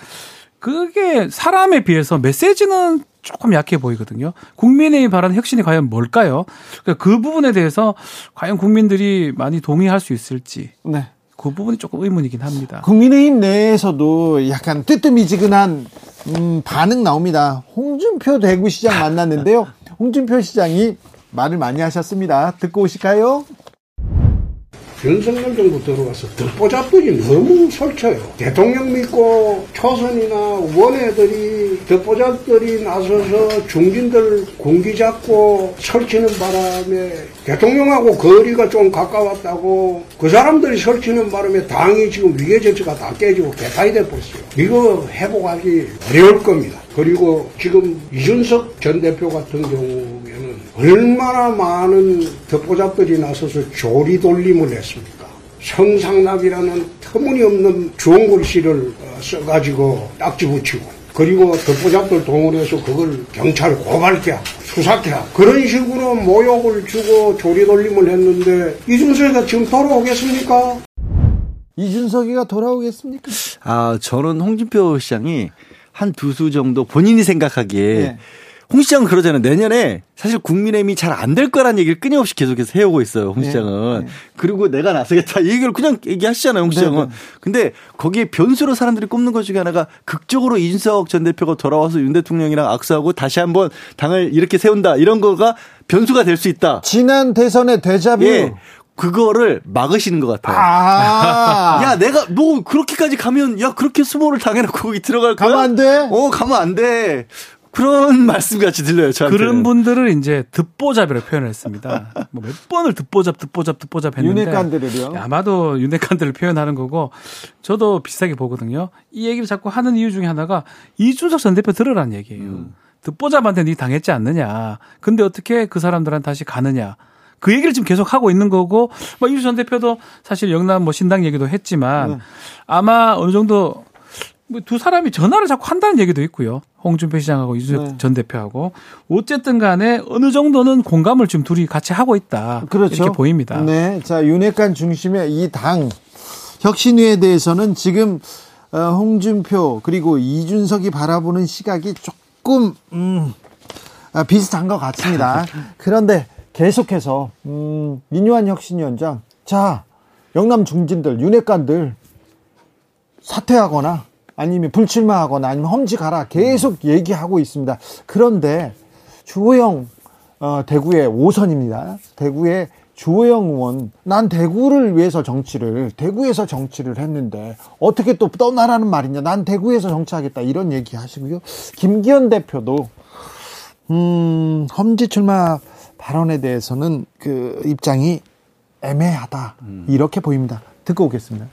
그게 사람에 비해서 메시지는 조금 약해 보이거든요. 국민의힘 바라는 혁신이 과연 뭘까요? 그러니까 그 부분에 대해서 과연 국민들이 많이 동의할 수 있을지. 네. 그 부분이 조금 의문이긴 합니다. 국민의힘 내에서도 약간 뜨뜻미지근한 음, 반응 나옵니다. 홍준표 대구시장 만났는데요. 홍준표 시장이 말을 많이 하셨습니다. 듣고 오실까요? 윤석열 정부 들어와서 덧보잡들이 너무 설쳐요. 대통령 믿고 초선이나 원외들이 덧보잡들이 나서서 중진들 공기 잡고 설치는 바람에 대통령하고 거리가 좀 가까웠다고 그 사람들이 설치는 바람에 당이 지금 위계 질서가 다 깨지고 개파이 돼버렸어요. 이거 회복하기 어려울 겁니다. 그리고 지금 이준석 전 대표 같은 경우 얼마나 많은 덮보잡들이 나서서 조리돌림을 했습니까? 성상납이라는 터무니없는 좋은 글씨를 어, 써가지고 딱지 붙이고 그리고 덮보잡들 동원해서 그걸 경찰 고발케 하고 수사케 하고 그런 식으로 모욕을 주고 조리돌림을 했는데 이준석이가 지금 돌아오겠습니까? 이준석이가 돌아오겠습니까? 아 저는 홍준표 시장이 한 두 수 정도 본인이 생각하기에 네. 홍 시장은 그러잖아요. 내년에 사실 국민의힘이 잘 안 될 거라는 얘기를 끊임없이 계속해서 해오고 있어요. 홍 네. 시장은. 네. 그리고 내가 나서겠다. 이 얘기를 그냥 얘기하시잖아요. 홍 시장은. 네. 네. 근데 거기에 변수로 사람들이 꼽는 것 중에 하나가 극적으로 이준석 전 대표가 돌아와서 윤 대통령이랑 악수하고 다시 한번 당을 이렇게 세운다. 이런 거가 변수가 될 수 있다. 지난 대선의 대자뷰. 예. 그거를 막으시는 것 같아요. 아~ 야, 내가 너 그렇게까지 가면 야 그렇게 수모를 당해놓고 거기 들어갈 거야? 가면 안 돼? 어, 가면 안 돼. 그런 말씀 같이 들려요. 저한테 그런 분들을 이제 듣보잡이라고 표현을 했습니다. 뭐 몇 번을 듣보잡, 듣보잡, 듣보잡 했는데 윤핵관들을요. 아마도 윤핵관들을 표현하는 거고 저도 비슷하게 보거든요. 이 얘기를 자꾸 하는 이유 중에 하나가 이준석 전 대표 들으라는 얘기예요. 음. 듣보잡한테 니 당했지 않느냐. 근데 어떻게 그 사람들한테 다시 가느냐. 그 얘기를 지금 계속 하고 있는 거고, 뭐 이주 전 대표도 사실 영남 뭐 신당 얘기도 했지만 음. 아마 어느 정도 뭐두 사람이 전화를 자꾸 한다는 얘기도 있고요. 홍준표 시장하고 이준석 네. 전 대표하고 어쨌든 간에 어느 정도는 공감을 지금 둘이 같이 하고 있다. 그렇죠. 이렇게 보입니다. 네. 자, 윤핵관 중심의 이 당 혁신위에 대해서는 지금 어, 홍준표 그리고 이준석이 바라보는 시각이 조금 음, 아, 비슷한 것 같습니다. 그런데 계속해서 음, 민유한 혁신위원장 자 영남 중진들 윤핵관들 사퇴하거나 아니면 불출마하거나 아니면 험지 가라 계속 얘기하고 있습니다. 그런데 주호영 어, 대구의 5선입니다. 대구의 주호영 의원, 난 대구를 위해서 정치를, 대구에서 정치를 했는데, 어떻게 또 떠나라는 말이냐, 난 대구에서 정치하겠다, 이런 얘기 하시고요. 김기현 대표도, 음, 험지 출마 발언에 대해서는 그 입장이 애매하다, 이렇게 보입니다. 듣고 오겠습니다.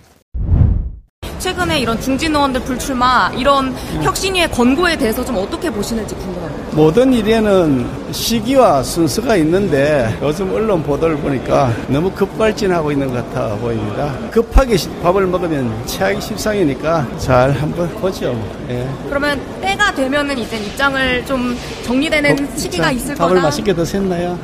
최근에 이런 중진 의원들 불출마 이런 혁신위의 권고에 대해서 좀 어떻게 보시는지 궁금합니다. 모든 일에는 시기와 순서가 있는데 요즘 언론 보도를 보니까 너무 급발진하고 있는 것 같아 보입니다. 급하게 밥을 먹으면 체하기 십상이니까 잘 한번 보죠. 예. 그러면 때가 되면은 이제 입장을 좀 정리되는 어, 시기가 있을 거다. 밥을 맛있게 드셨나요?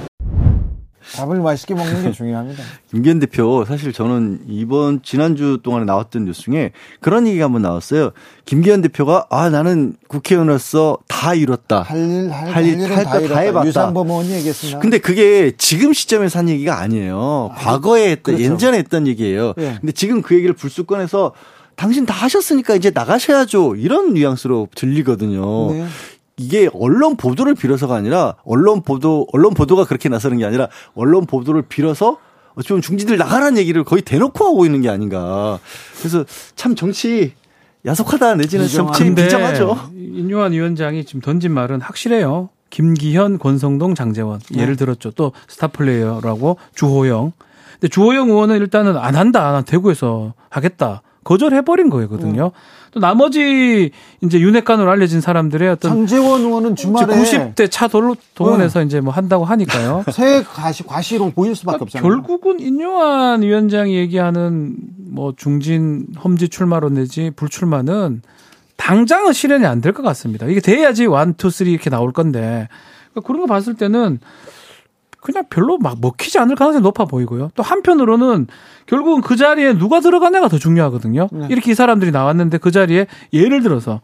밥을 맛있게 먹는 게 중요합니다. 김기현 대표 사실 저는 이번 지난주 동안에 나왔던 뉴스 중에 그런 얘기가 한번 나왔어요. 김기현 대표가 아 나는 국회의원으로서 다 이뤘다. 할할할다 다 해봤다. 유상범 의원이 얘기했습니다. 근데 그게 지금 시점에서 한 얘기가 아니에요. 아, 과거에 했던 그렇죠. 예전에 했던 얘기예요. 네. 근데 지금 그 얘기를 불쑥 꺼내서 당신 다 하셨으니까 이제 나가셔야죠. 이런 뉘앙스로 들리거든요. 네. 이게 언론 보도를 빌어서가 아니라 언론 보도 언론 보도가 그렇게 나서는 게 아니라 언론 보도를 빌어서 좀 중진들 나가라는 얘기를 거의 대놓고 하고 있는 게 아닌가. 그래서 참 정치 야속하다 내지는 정치 비정하죠. 인요한 위원장이 지금 던진 말은 확실해요. 김기현, 권성동, 장제원 네. 예를 들었죠. 또 스타 플레이어라고 주호영. 근데 주호영 의원은 일단은 안 한다. 난 대구에서 하겠다. 거절해버린 거거든요. 네. 또 나머지 이제 윤핵관으로 알려진 사람들의 어떤 장제원 의원은 주말에 90대 차 동원해서 네. 이제 뭐 한다고 하니까요. 세 과시 과시로 보일 수밖에 그러니까 없잖아요. 결국은 인요한 위원장이 얘기하는 뭐 중진 험지 출마론 내지 불출마는 당장은 실현이 안 될 것 같습니다. 이게 돼야지 one, two, three 이렇게 나올 건데 그러니까 그런 거 봤을 때는 그냥 별로 막 먹히지 않을 가능성이 높아 보이고요. 또 한편으로는 결국은 그 자리에 누가 들어가냐가 더 중요하거든요. 네. 이렇게 이 사람들이 나왔는데 그 자리에 예를 들어서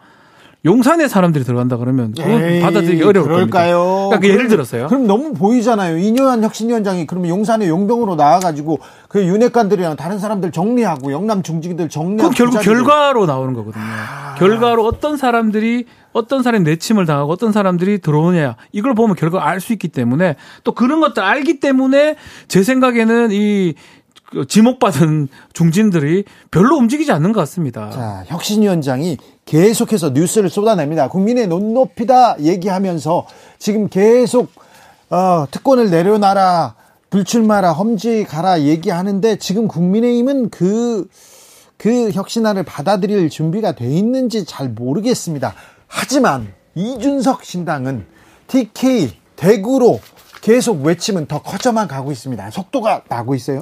용산에 사람들이 들어간다 그러면 받아들이기 어려울 그럴까요? 겁니다. 그러니까 그 예를 들었어요. 그럼 너무 보이잖아요. 이뇨한 혁신위원장이 그러면 용산에 용병으로 나와가지고 그 윤핵관들이랑 다른 사람들 정리하고 영남 중직들 정리하고. 그 결국 결과로 나오는 거거든요. 아... 결과로 어떤 사람들이 어떤 사람이 내침을 당하고 어떤 사람들이 들어오냐 이걸 보면 결과 알수 있기 때문에 또 그런 것들 알기 때문에 제 생각에는 이그 지목받은 중진들이 별로 움직이지 않는 것 같습니다. 자, 혁신위원장이 계속해서 뉴스를 쏟아냅니다. 국민의 눈높이다 얘기하면서 지금 계속 어, 특권을 내려놔라, 불출마라, 험지 가라 얘기하는데 지금 국민의힘은 그, 그 혁신안을 받아들일 준비가 돼 있는지 잘 모르겠습니다. 하지만 이준석 신당은 TK 대구로 계속 외침은 더 커져만 가고 있습니다. 속도가 나고 있어요.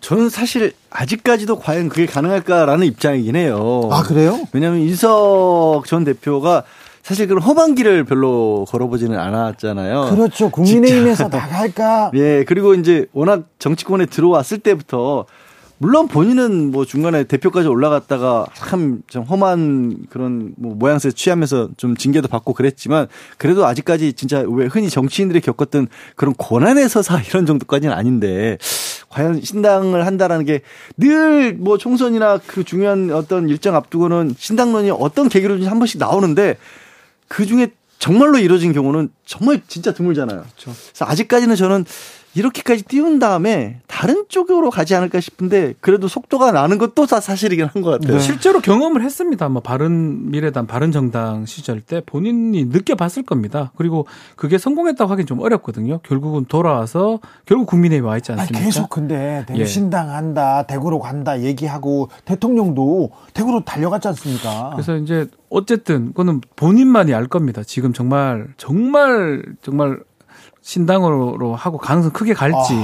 저는 사실 아직까지도 과연 그게 가능할까라는 입장이긴 해요. 아, 그래요? 왜냐하면 인석 전 대표가 사실 그런 험한 길을 별로 걸어보지는 않았잖아요. 그렇죠. 국민의힘에서 나갈까? 예, 그리고 이제 워낙 정치권에 들어왔을 때부터 물론 본인은 뭐 중간에 대표까지 올라갔다가 참좀 험한 그런 뭐 모양새 취하면서 좀 징계도 받고 그랬지만 그래도 아직까지 진짜 왜 흔히 정치인들이 겪었던 그런 고난의 서사 이런 정도까지는 아닌데 과연 신당을 한다라는 게 늘 뭐 총선이나 그 중요한 어떤 일정 앞두고는 신당론이 어떤 계기로든지 한 번씩 나오는데 그 중에 정말로 이루어진 경우는 정말 진짜 드물잖아요. 그렇죠. 그래서 아직까지는 저는 이렇게까지 띄운 다음에 다른 쪽으로 가지 않을까 싶은데 그래도 속도가 나는 것도 다 사실이긴 한 것 같아요. 네. 실제로 경험을 했습니다. 뭐 바른 미래당, 바른 정당 시절 때 본인이 느껴봤을 겁니다. 그리고 그게 성공했다고 하긴 좀 어렵거든요. 결국은 돌아와서 결국 국민의힘 와 있지 않습니까? 아니, 계속 근데 대구 예. 신당한다, 대구로 간다 얘기하고 대통령도 대구로 달려갔지 않습니까? 그래서 이제 어쨌든 그거는 본인만이 알 겁니다. 지금 정말 정말 정말 신당으로 하고 가능성 크게 갈지.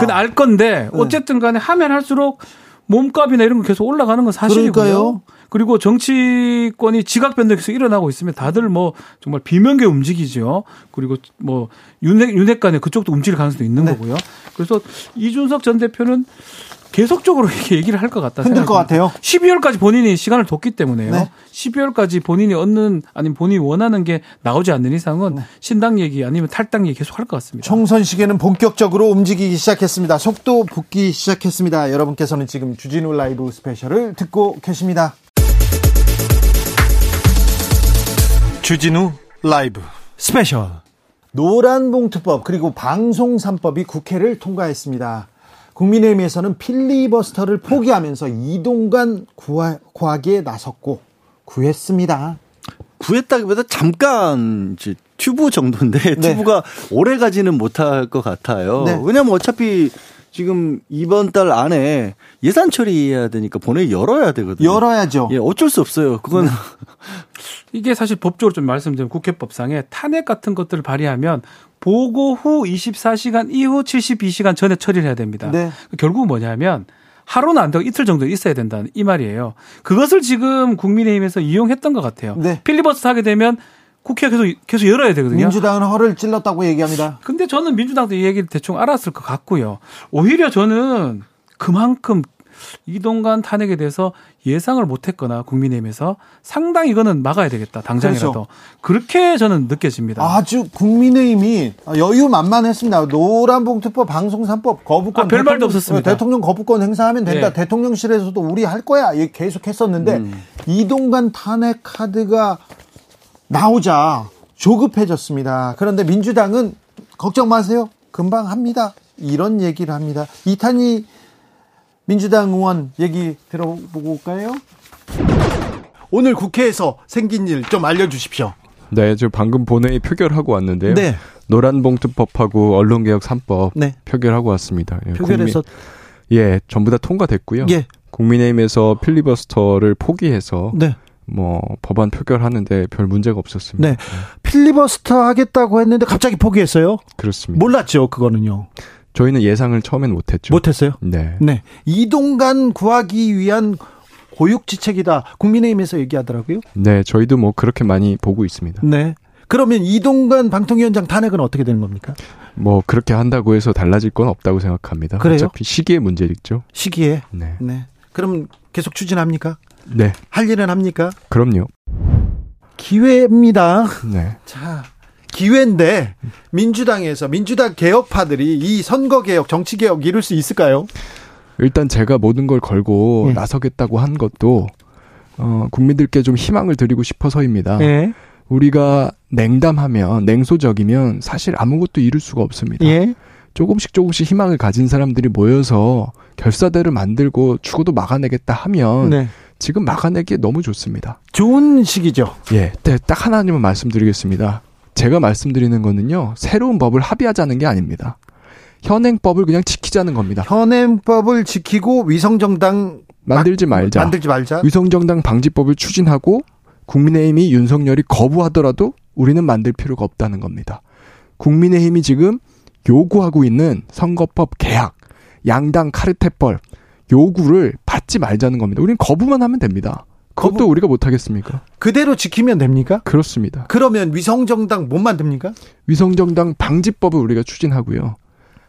그건 알 건데 네. 어쨌든 간에 하면 할수록 몸값이나 이런 거 계속 올라가는 건 사실이고요. 그러니까요. 그리고 정치권이 지각 변동에서 일어나고 있으면 다들 뭐 정말 비명계 움직이죠. 그리고 뭐 윤핵 윤핵 간에 그쪽도 움직일 가능성도 있는 네. 거고요. 그래서 이준석 전 대표는 계속적으로 이렇게 얘기를 할 것 같다. 힘들 것 같아요. 12월까지 본인이 시간을 뒀기 때문에요. 네. 12월까지 본인이 얻는 아니면 본인이 원하는 게 나오지 않는 이상은 네. 신당 얘기 아니면 탈당 얘기 계속 할 것 같습니다. 총선 시계는 본격적으로 움직이기 시작했습니다. 속도 붙기 시작했습니다. 여러분께서는 지금 주진우 라이브 스페셜을 듣고 계십니다. 주진우 라이브 스페셜 노란봉투법 그리고 방송3법이 국회를 통과했습니다. 국민의힘에서는 필리버스터를 포기하면서 이동관 구하기에 나섰고 구했습니다. 구했다기보다 잠깐 이제 튜브 정도인데 네. 튜브가 오래 가지는 못할 것 같아요. 네. 왜냐하면 어차피 지금 이번 달 안에 예산 처리해야 되니까 본회의 열어야 되거든요. 열어야죠. 예, 어쩔 수 없어요. 그건 네. 이게 사실 법적으로 좀 말씀드리면 국회법상에 탄핵 같은 것들을 발의하면 보고 후 24시간 이후 72시간 전에 처리를 해야 됩니다. 네. 결국은 뭐냐면 하루는 안 되고 이틀 정도 있어야 된다는 이 말이에요. 그것을 지금 국민의힘에서 이용했던 것 같아요. 네. 필리버스터 하게 되면 국회가 계속 계속 열어야 되거든요. 민주당은 허를 찔렀다고 얘기합니다. 근데 저는 민주당도 이 얘기를 대충 알았을 것 같고요. 오히려 저는 그만큼 이동관 탄핵에 대해서 예상을 못했거나 국민의힘에서 상당히 이거는 막아야 되겠다 당장이라도 그렇죠. 그렇게 저는 느껴집니다. 아주 국민의힘이 여유 만만했습니다. 노란봉투법, 방송산법 거부권 아, 별 말도 없었습니다. 대통령 거부권 행사하면 된다. 네. 대통령실에서도 우리 할 거야 계속 했었는데 음. 이동관 탄핵 카드가 나오자 조급해졌습니다. 그런데 민주당은 걱정 마세요. 금방 합니다. 이런 얘기를 합니다. 이탄희 민주당 의원 얘기 들어보고 올까요? 오늘 국회에서 생긴 일 좀 알려주십시오. 네, 저 방금 본회의 표결하고 왔는데요. 네. 노란봉투법하고 언론개혁 3법 네. 표결하고 왔습니다. 예, 표결에서 국민, 예, 전부 다 통과됐고요. 예. 국민의힘에서 필리버스터를 포기해서 네. 뭐 법안 표결하는데 별 문제가 없었습니다. 네. 필리버스터 하겠다고 했는데 갑자기 포기했어요? 그렇습니다. 몰랐죠, 그거는요. 저희는 예상을 처음엔 못 했죠. 못 했어요? 네. 네. 이동간 구하기 위한 고육지책이다. 국민의힘에서 얘기하더라고요. 네, 저희도 뭐 그렇게 많이 보고 있습니다. 네. 그러면 이동관 방통위원장 탄핵은 어떻게 되는 겁니까? 뭐 그렇게 한다고 해서 달라질 건 없다고 생각합니다. 그래요? 어차피 시기의 문제겠죠. 시기에. 네. 네. 그럼 계속 추진합니까? 네. 할 일은 합니까? 그럼요. 기회입니다. 네. 자, 기회인데 민주당에서 민주당 개혁파들이 이 선거 개혁, 정치 개혁 이룰 수 있을까요? 일단 제가 모든 걸 걸고 네. 나서겠다고 한 것도 어, 국민들께 좀 희망을 드리고 싶어서입니다. 네. 우리가 냉담하면 냉소적이면 사실 아무것도 이룰 수가 없습니다. 예. 조금씩 조금씩 희망을 가진 사람들이 모여서 결사대를 만들고 죽어도 막아내겠다 하면 네. 지금 막아내기에 너무 좋습니다. 좋은 시기죠. 예, 네, 딱 하나님은 말씀드리겠습니다. 제가 말씀드리는 거는요, 새로운 법을 합의하자는 게 아닙니다. 현행법을 그냥 지키자는 겁니다. 현행법을 지키고 위성정당 만들지 말자. 만들지 말자. 위성정당 방지법을 추진하고 국민의힘이 윤석열이 거부하더라도 우리는 만들 필요가 없다는 겁니다. 국민의힘이 지금 요구하고 있는 선거법 개혁, 양당 카르텔법 요구를 받지 말자는 겁니다. 우리는 거부만 하면 됩니다. 그것도 거부... 우리가 못하겠습니까? 그대로 지키면 됩니까? 그렇습니다. 그러면 위성정당 못 만듭니까? 위성정당 방지법을 우리가 추진하고요.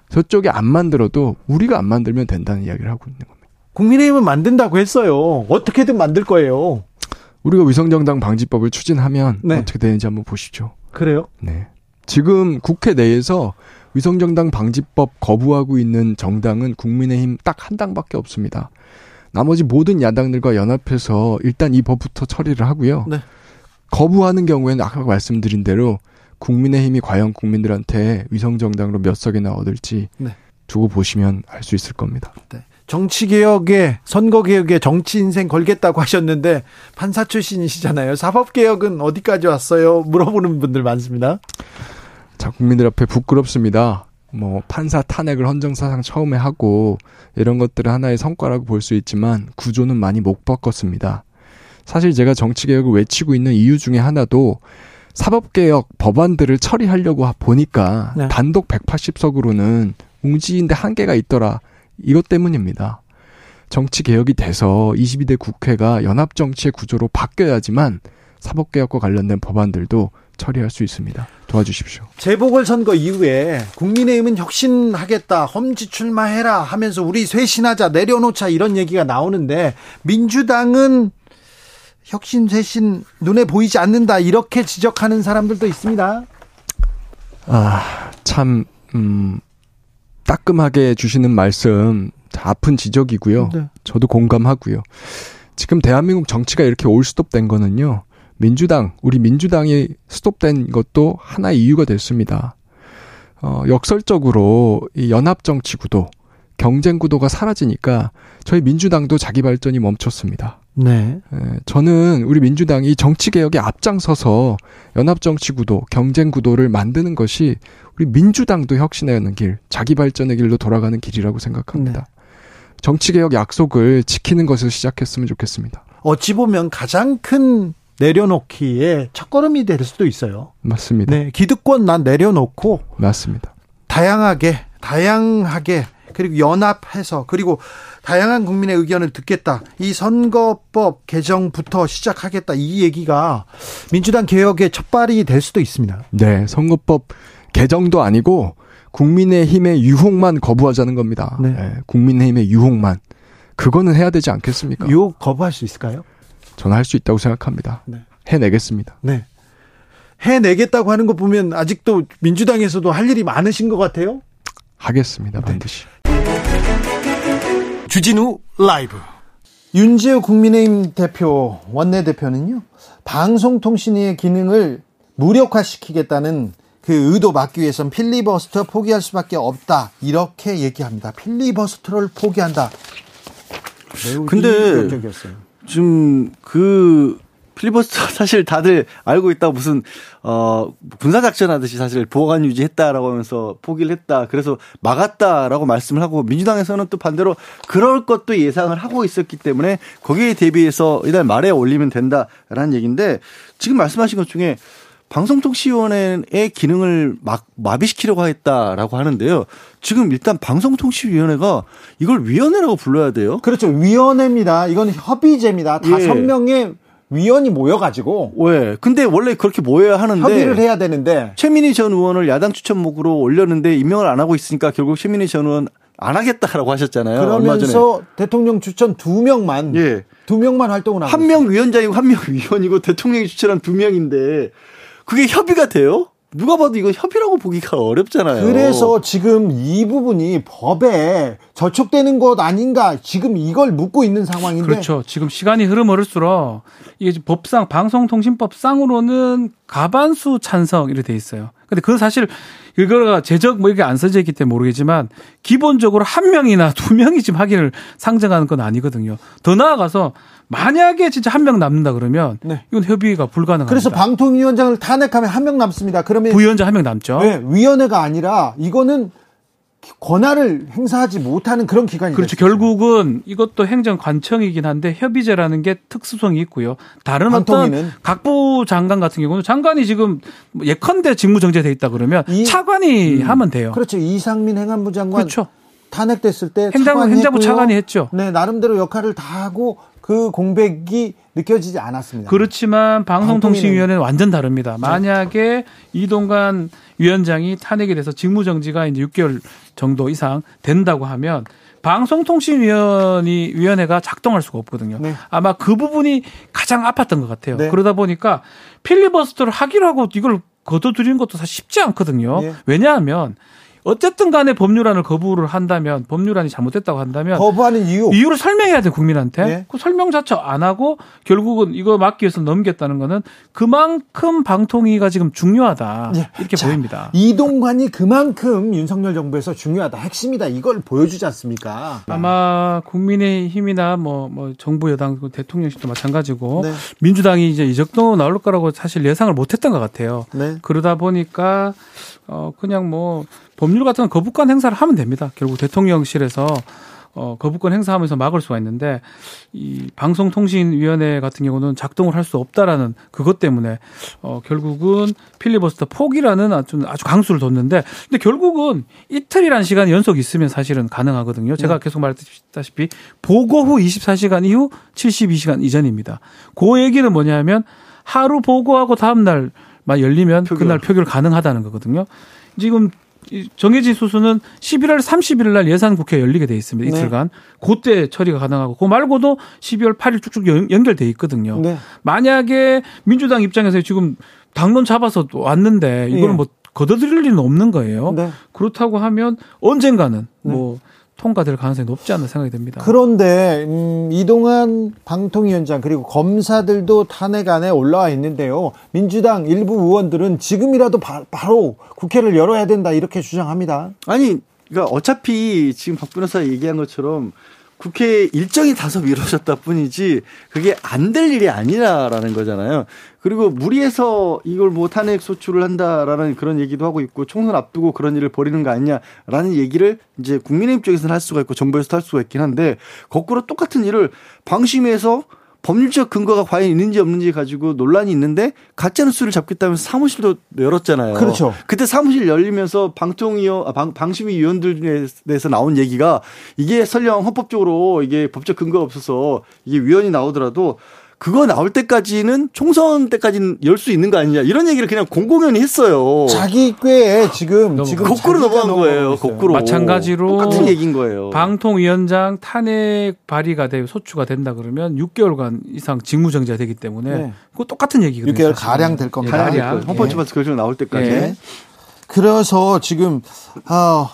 저쪽에 안 만들어도 우리가 안 만들면 된다는 이야기를 하고 있는 겁니다. 국민의힘은 만든다고 했어요. 어떻게든 만들 거예요. 우리가 위성정당 방지법을 추진하면 네. 어떻게 되는지 한번 보시죠. 그래요? 네. 지금 국회 내에서 위성정당 방지법 거부하고 있는 정당은 국민의힘 딱 한 당밖에 없습니다. 나머지 모든 야당들과 연합해서 일단 이 법부터 처리를 하고요. 네. 거부하는 경우에는 아까 말씀드린 대로 국민의힘이 과연 국민들한테 위성정당으로 몇 석이나 얻을지 네. 두고 보시면 알 수 있을 겁니다. 네. 정치개혁에 선거개혁에 정치 인생 걸겠다고 하셨는데 판사 출신이시잖아요. 사법개혁은 어디까지 왔어요? 물어보는 분들 많습니다. 자, 국민들 앞에 부끄럽습니다. 뭐 판사 탄핵을 헌정사상 처음에 하고 이런 것들을 하나의 성과라고 볼 수 있지만 구조는 많이 못 바꿨습니다. 사실 제가 정치개혁을 외치고 있는 이유 중에 하나도 사법개혁 법안들을 처리하려고 보니까 네. 단독 180석으로는 웅지인데 한계가 있더라. 이것 때문입니다. 정치 개혁이 돼서 22대 국회가 연합 정치의 구조로 바뀌어야지만 사법개혁과 관련된 법안들도 처리할 수 있습니다. 도와주십시오. 재보궐선거 이후에 국민의힘은 혁신하겠다, 험지 출마해라 하면서 우리 쇄신하자, 내려놓자 이런 얘기가 나오는데 민주당은 혁신, 쇄신 눈에 보이지 않는다 이렇게 지적하는 사람들도 있습니다. 아, 참, 음, 따끔하게 주시는 말씀 아픈 지적이고요. 네. 저도 공감하고요. 지금 대한민국 정치가 이렇게 올스톱된 거는요. 민주당, 우리 민주당이 스톱된 것도 하나의 이유가 됐습니다. 어, 역설적으로 이 연합 정치 구도, 경쟁 구도가 사라지니까 저희 민주당도 자기 발전이 멈췄습니다. 네. 예, 저는 우리 민주당이 정치 개혁에 앞장서서 연합 정치 구도, 경쟁 구도를 만드는 것이 우리 민주당도 혁신하는 길, 자기 발전의 길로 돌아가는 길이라고 생각합니다. 네. 정치 개혁 약속을 지키는 것을 시작했으면 좋겠습니다. 어찌 보면 가장 큰 내려놓기에 첫걸음이 될 수도 있어요. 맞습니다. 네, 기득권 난 내려놓고 맞습니다. 다양하게 다양하게 그리고 연합해서 그리고 다양한 국민의 의견을 듣겠다. 이 선거법 개정부터 시작하겠다. 이 얘기가 민주당 개혁의 첫발이 될 수도 있습니다. 네, 선거법 개정도 아니고 국민의힘의 유혹만 거부하자는 겁니다. 네. 네, 국민의힘의 유혹만. 그거는 해야 되지 않겠습니까? 유혹 거부할 수 있을까요? 저는 할 수 있다고 생각합니다. 네. 해내겠습니다. 네. 해내겠다고 하는 거 보면 아직도 민주당에서도 할 일이 많으신 것 같아요? 하겠습니다. 네. 반드시. 주진우 라이브. 윤지호 국민의힘 대표, 원내대표는요, 방송통신의 기능을 무력화시키겠다는 그 의도 막기 위해선 필리버스터 포기할 수밖에 없다. 이렇게 얘기합니다. 필리버스터를 포기한다. 매우 근데 지금 그 필리버스터 사실 다들 알고 있다 무슨 어 군사 작전 하듯이 사실 보관 유지했다라고 하면서 포기를 했다. 그래서 막았다라고 말씀을 하고 민주당에서는 또 반대로 그럴 것도 예상을 하고 있었기 때문에 거기에 대비해서 이달 말에 올리면 된다라는 얘기인데 지금 말씀하신 것 중에 방송통신위원회의 기능을 막 마비시키려고 했다라고 하는데요. 지금 일단 방송통신위원회가 이걸 위원회라고 불러야 돼요. 그렇죠. 위원회입니다. 이건 협의제입니다. 다섯 예. 명의 위원이 모여가지고. 왜? 근데 원래 그렇게 모여야 하는데. 협의를 해야 되는데. 최민희 전 의원을 야당 추천목으로 올렸는데 임명을 안 하고 있으니까 결국 최민희 전 의원 안 하겠다라고 하셨잖아요. 그러면서 대통령 추천 두 명만. 예. 두 명만 활동을 하고. 한 명 위원장이고 한 명 위원이고 대통령이 추천한 두 명인데 그게 협의가 돼요? 누가 봐도 이거 협의라고 보기가 어렵잖아요. 그래서 지금 이 부분이 법에 저촉되는 것 아닌가 지금 이걸 묻고 있는 상황인데. 그렇죠. 지금 시간이 흐름 흐를수록 이게 법상 방송통신법상으로는 가반수 찬성 이렇게 돼 있어요. 근데 그 사실 이거가 제적 뭐 이게 안 써져 있기 때문에 모르겠지만 기본적으로 한 명이나 두 명이 지금 확인을 상정하는 건 아니거든요. 더 나아가서 만약에 진짜 한 명 남는다 그러면 네. 이건 협의가 불가능합니다. 그래서 방통위원장을 탄핵하면 한 명 남습니다. 그러면 부위원장 한 명 남죠. 네, 위원회가 아니라 이거는 권한을 행사하지 못하는 그런 기관이 그렇죠. 결국은 이것도 행정관청이긴 한데 협의제라는 게 특수성이 있고요. 다른 방통위는. 어떤 각부 장관 같은 경우는 장관이 지금 예컨대 직무정지돼 있다 그러면 이, 차관이 음, 하면 돼요. 그렇죠. 이상민 행안부 장관 그렇죠. 탄핵됐을 때 행정부, 행정부 차관이 했죠. 네, 나름대로 역할을 다 하고 그 공백이 느껴지지 않았습니다. 그렇지만 방송통신위원회는 완전 다릅니다. 만약에 이동관 위원장이 탄핵이 돼서 직무정지가 이제 6개월 정도 이상 된다고 하면 방송통신위원이 위원회가 작동할 수가 없거든요. 네. 아마 그 부분이 가장 아팠던 것 같아요. 네. 그러다 보니까 필리버스터를 하기로 하고 이걸 거둬들이는 것도 사실 쉽지 않거든요. 네. 왜냐하면 어쨌든 간에 법률안을 거부를 한다면 법률안이 잘못됐다고 한다면 거부하는 이유 이유를 설명해야 돼 국민한테 네. 그 설명 자체 안 하고 결국은 이거 막기 위해서 넘겼다는 거는 그만큼 방통위가 지금 중요하다 네. 이렇게 자, 보입니다. 이동관이 그만큼 윤석열 정부에서 중요하다 핵심이다 이걸 보여주지 않습니까? 아마 국민의힘이나 뭐, 뭐 정부 여당 대통령실도 마찬가지고 네. 민주당이 이제 이 정도 나올 거라고 사실 예상을 못했던 것 같아요. 네. 그러다 보니까 어 그냥 뭐 법률 같은 건 거부권 행사를 하면 됩니다. 결국 대통령실에서 어, 거부권 행사하면서 막을 수가 있는데 이 방송통신위원회 같은 경우는 작동을 할 수 없다라는 그것 때문에 어, 결국은 필리버스터 포기라는 아주 아주 강수를 뒀는데 근데 결국은 이틀이란 시간이 연속 있으면 사실은 가능하거든요. 제가 네. 계속 말했다시피 보고 후 24시간 이후 72시간 이전입니다. 그 얘기는 뭐냐면 하루 보고하고 다음 날 만 열리면 표결. 그날 표결 가능하다는 거거든요. 지금 정해진 수수는 11월 30일 날 예산 국회 열리게 돼 있습니다. 네. 이틀간. 네. 그때 처리가 가능하고 그 말고도 12월 8일 쭉쭉 연결돼 있거든요. 네. 만약에 민주당 입장에서 지금 당론 잡아서 왔는데 이거는 네. 뭐 걷어들일 리는 없는 거예요. 네. 그렇다고 하면 언젠가는 네. 뭐 통과될 가능성이 높지 않나 생각이 됩니다. 그런데 음, 이동환 방통위원장 그리고 검사들도 탄핵 안에 올라와 있는데요. 민주당 일부 의원들은 지금이라도 바, 로 국회를 열어야 된다 이렇게 주장합니다. 아니, 그러니까 어차피 지금 박 변호사 얘기한 것처럼 국회 일정이 다소 미뤄졌다 뿐이지 그게 안 될 일이 아니라라는 거잖아요. 그리고 무리해서 이걸 뭐 탄핵 소추를 한다라는 그런 얘기도 하고 있고 총선 앞두고 그런 일을 벌이는 거 아니냐라는 얘기를 이제 국민의힘 쪽에서는 할 수가 있고 정부에서도 할 수가 있긴 한데 거꾸로 똑같은 일을 방심해서 법률적 근거가 과연 있는지 없는지 가지고 논란이 있는데 가짜 뉴스를 잡겠다면서 사무실도 열었잖아요. 그렇죠. 그때 사무실 열리면서 방통위원 아, 방, 방심위 위원들 에대해서 나온 얘기가 이게 설령 헌법적으로 이게 법적 근거가 없어서 이게 위원이 나오더라도 그거 나올 때까지는 총선 때까지는 열 수 있는 거 아니냐 이런 얘기를 그냥 공공연히 했어요. 자기 꾀에 지금 지금 거꾸로 넘어간 거예요. 거꾸로 마찬가지로 똑같은 얘기인 거예요. 방통위원장 탄핵 발의가 되고 소추가 된다 그러면 6개월간 이상 직무정지가 되기 때문에 네. 그거 똑같은 얘기거든요. 6개월 가량 될 겁니다. 가량 헌법재판소 네. 결정 나올 때까지. 네. 그래서 지금 아,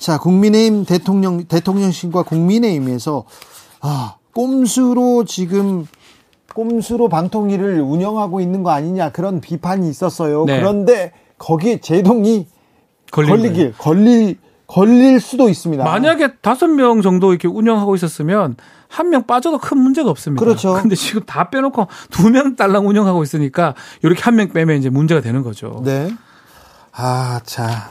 자 국민의힘 대통령 대통령실과 국민의힘에서 아 꼼수로 지금 꼼수로 방통위를 운영하고 있는 거 아니냐 그런 비판이 있었어요. 네. 그런데 거기에 제동이 걸리길 걸릴 걸릴 수도 있습니다. 만약에 다섯 명 정도 이렇게 운영하고 있었으면 한 명 빠져도 큰 문제가 없습니다. 그렇죠. 근데 지금 다 빼놓고 두 명 딸랑 운영하고 있으니까 이렇게 한 명 빼면 이제 문제가 되는 거죠. 네. 아, 자.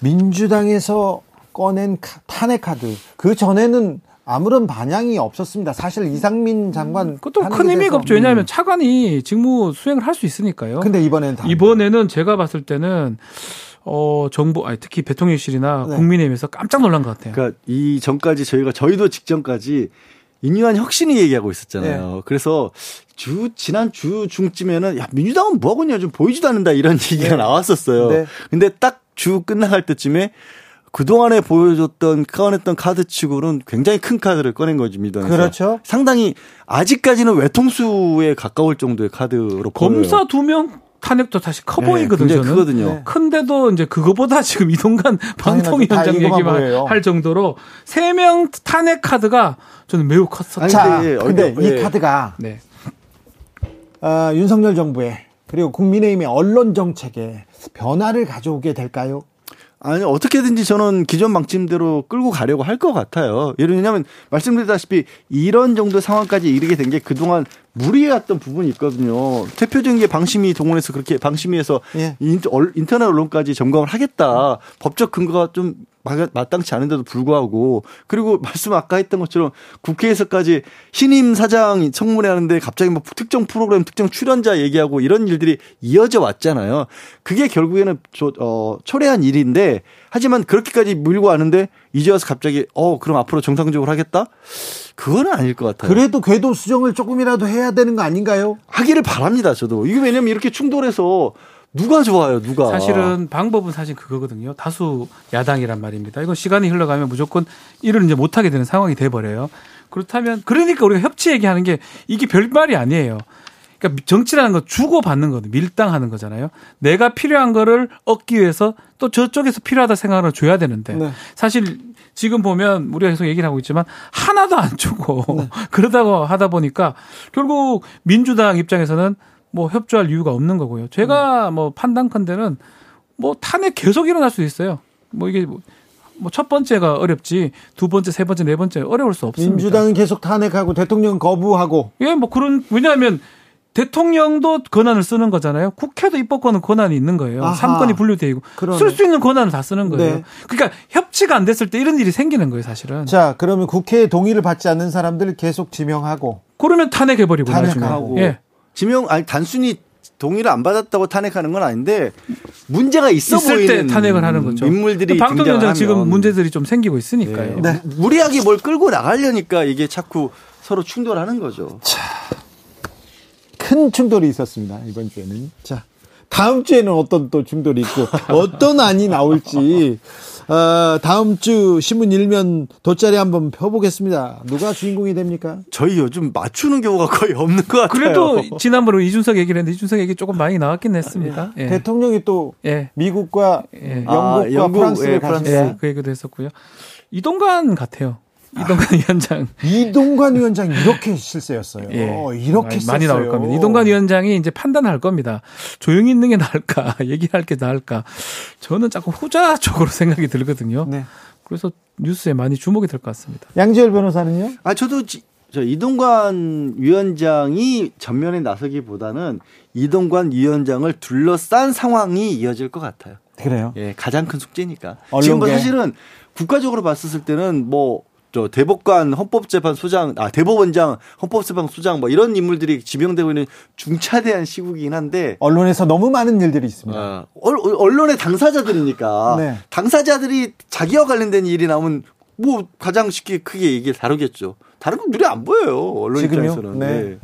민주당에서 꺼낸 탄핵 카드. 그 전에는 아무런 반향이 없었습니다. 사실 이상민 장관 그것도 큰 의미가 없죠. 왜냐하면 음. 차관이 직무 수행을 할 수 있으니까요. 근데 이번에는 이번에는 제가 봤을 때는 어 정부 아니 특히 대통령실이나 네. 국민의힘에서 깜짝 놀란 것 같아요. 그러니까 이 전까지 저희가 저희도 직전까지 인유한 혁신이 얘기하고 있었잖아요. 네. 그래서 주 지난 주 중쯤에는 야 민주당은 뭐 하고 있냐 좀 보이지도 않는다 이런 얘기가 네. 나왔었어요. 네. 근데 딱 주 끝나갈 때쯤에 그동안에 보여줬던 꺼냈던 카드 치고는 굉장히 큰 카드를 꺼낸 거지 민주당 그렇죠. 상당히 아직까지는 외통수에 가까울 정도의 카드로 검사 두명 탄핵도 다시 커 네, 보이거든요. 저는. 크거든요. 네. 큰데도 이제 그거보다 지금 이동관 방통위원장 얘기만 할 정도로 세 명 탄핵 카드가 저는 매우 컸었다. 자, 근데 이 네. 카드가 네. 어, 윤석열 정부의 그리고 국민의힘의 언론 정책에 변화를 가져오게 될까요? 아니 어떻게든지 저는 기존 방침대로 끌고 가려고 할 것 같아요. 왜냐하면 말씀드렸다시피 이런 정도 상황까지 이르게 된 게 그동안 무리해왔던 부분이 있거든요. 대표적인 게 방심위 동원해서 그렇게 방심위에서 예. 인터넷 언론까지 점검을 하겠다. 법적 근거가 좀 마땅치 않은데도 불구하고 그리고 말씀 아까 했던 것처럼 국회에서까지 신임 사장 청문회 하는데 갑자기 뭐 특정 프로그램 특정 출연자 얘기하고 이런 일들이 이어져 왔잖아요. 그게 결국에는 저, 어, 초래한 일인데 하지만 그렇게까지 물고 왔는데 이제 와서 갑자기 어 그럼 앞으로 정상적으로 하겠다? 그거는 아닐 것 같아요. 그래도 궤도 수정을 조금이라도 해야 되는 거 아닌가요? 하기를 바랍니다. 저도 이게 왜냐면 이렇게 충돌해서 누가 좋아요, 누가? 사실은 방법은 사실 그거거든요. 다수 야당이란 말입니다. 이건 시간이 흘러가면 무조건 일을 이제 못하게 되는 상황이 돼버려요. 그렇다면, 그러니까 우리가 협치 얘기하는 게 이게 별말이 아니에요. 그러니까 정치라는 건 주고 받는 거든 밀당하는 거잖아요. 내가 필요한 거를 얻기 위해서 또 저쪽에서 필요하다 생각을 줘야 되는데 네. 사실 지금 보면 우리가 계속 얘기를 하고 있지만 하나도 안 주고 네. 그러다가 하다 보니까 결국 민주당 입장에서는 뭐 협조할 이유가 없는 거고요. 제가 음. 뭐 판단컨대는 뭐 탄핵 계속 일어날 수 있어요. 뭐 이게 뭐첫 번째가 어렵지 두 번째, 세 번째, 네 번째 어려울 수 없습니다. 민주당은 계속 탄핵하고 대통령 거부하고. 예, 뭐 그런 왜냐하면 대통령도 권한을 쓰는 거잖아요. 국회도 입법권은 권한이 있는 거예요. 아하. 3권이 분류돼 있고 쓸 수 있는 권한을 다 쓰는 거예요. 네. 그러니까 협치가 안 됐을 때 이런 일이 생기는 거예요, 사실은. 자, 그러면 국회의 동의를 받지 않는 사람들을 계속 지명하고 그러면 탄핵해 버리고 탄핵하고 예. 지명 아니 단순히 동의를 안 받았다고 탄핵하는 건 아닌데 문제가 있어 있을 보이는 때 탄핵을 하는 거죠. 인물들이 방통위원장 지금 문제들이 좀 생기고 있으니까요. 네. 네. 무리하게 뭘 끌고 나가려니까 이게 자꾸 서로 충돌하는 거죠. 자, 큰 충돌이 있었습니다. 이번 주에는. 자, 다음 주에는 어떤 또 충돌이 있고 어떤 안이 나올지 어, 다음 주 신문 일면 돗자리 한번 펴보겠습니다. 누가 주인공이 됩니까? 저희 요즘 맞추는 경우가 거의 없는 것 같아요. 그래도 지난번에 이준석 얘기를 했는데 이준석 얘기 조금 많이 나왔긴 했습니다. 예. 대통령이 또 예. 미국과 예. 영국과 아, 영국, 프랑스를 예, 가셨어요. 예, 그 얘기도 했었고요. 이동관 같아요. 이동관 위원장. 이동관 위원장 이렇게 실세였어요. 예. 어, 이렇게 많이, 많이 나올 겁니다. 이동관 위원장이 이제 판단할 겁니다. 조용히 있는 게 나을까, 얘기할 게 나을까. 저는 자꾸 후자 쪽으로 생각이 들거든요. 네. 그래서 뉴스에 많이 주목이 될 것 같습니다. 양지열 변호사는요? 아, 저도 지, 저 이동관 위원장이 전면에 나서기보다는 이동관 위원장을 둘러싼 상황이 이어질 것 같아요. 그래요? 예, 가장 큰 숙제니까. 지금 뭐 사실은 국가적으로 봤을 때는 뭐 저 대법관 헌법재판소장 아 대법원장 헌법재판 소장 뭐 이런 인물들이 지명되고 있는 중차대한 시국이긴 한데 언론에서 너무 많은 일들이 있습니다. 어, 언론의 당사자들이니까 네. 당사자들이 자기와 관련된 일이 나오면 뭐 가장 쉽게 크게 얘기 다루겠죠. 다른 건 눈에 안 보여요. 언론 지금요? 입장에서는. 네. 네.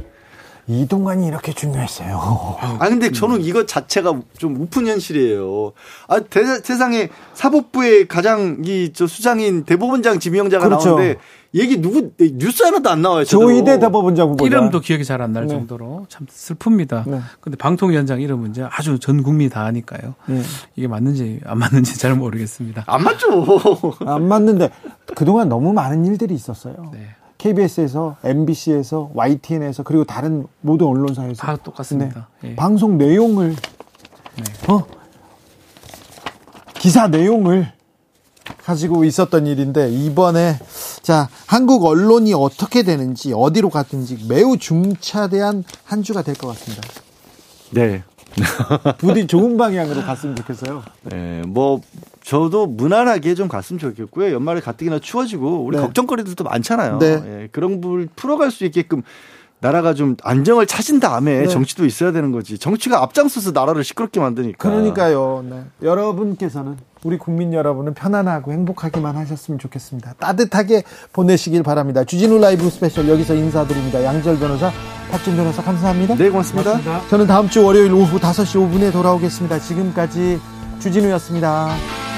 이동관이 이렇게 중요했어요. 아 근데 저는 이것 자체가 좀 우픈 현실이에요. 아 대, 세상에 사법부의 가장 이 저 수장인 대법원장 지명자가 그렇죠. 나오는데 얘기 누구 뉴스 하나도 안 나와요. 조희대 대법원장 후보자. 이름도 기억이 잘 안날 네. 정도로 참 슬픕니다. 네. 근데 방통위원장 이름은 이제 아주 전 국민이 다 아니까요. 네. 이게 맞는지 안 맞는지 잘 모르겠습니다. 안 맞죠. 안 맞는데 그동안 너무 많은 일들이 있었어요. 네. KBS에서, MBC에서, YTN에서 그리고 다른 모든 언론사에서 다 똑같습니다. 네. 예. 방송 내용을 네. 어 기사 내용을 가지고 있었던 일인데 이번에 자 한국 언론이 어떻게 되는지 어디로 갔든지 매우 중차대한 한 주가 될 것 같습니다. 네. 부디 좋은 방향으로 갔으면 좋겠어요. 네, 뭐 저도 무난하게 좀 갔으면 좋겠고요. 연말에 가뜩이나 추워지고 우리 네. 걱정거리들도 많잖아요. 네. 예, 그런 부분을 풀어갈 수 있게끔 나라가 좀 안정을 찾은 다음에 네. 정치도 있어야 되는 거지. 정치가 앞장서서 나라를 시끄럽게 만드니까. 그러니까요. 네. 여러분께서는 우리 국민 여러분은 편안하고 행복하기만 하셨으면 좋겠습니다. 따뜻하게 보내시길 바랍니다. 주진우 라이브 스페셜 여기서 인사드립니다. 양지열 변호사, 박지훈 변호사 감사합니다. 네, 고맙습니다. 고맙습니다. 저는 다음 주 월요일 오후 5시 5분에 돌아오겠습니다. 지금까지 주진우였습니다.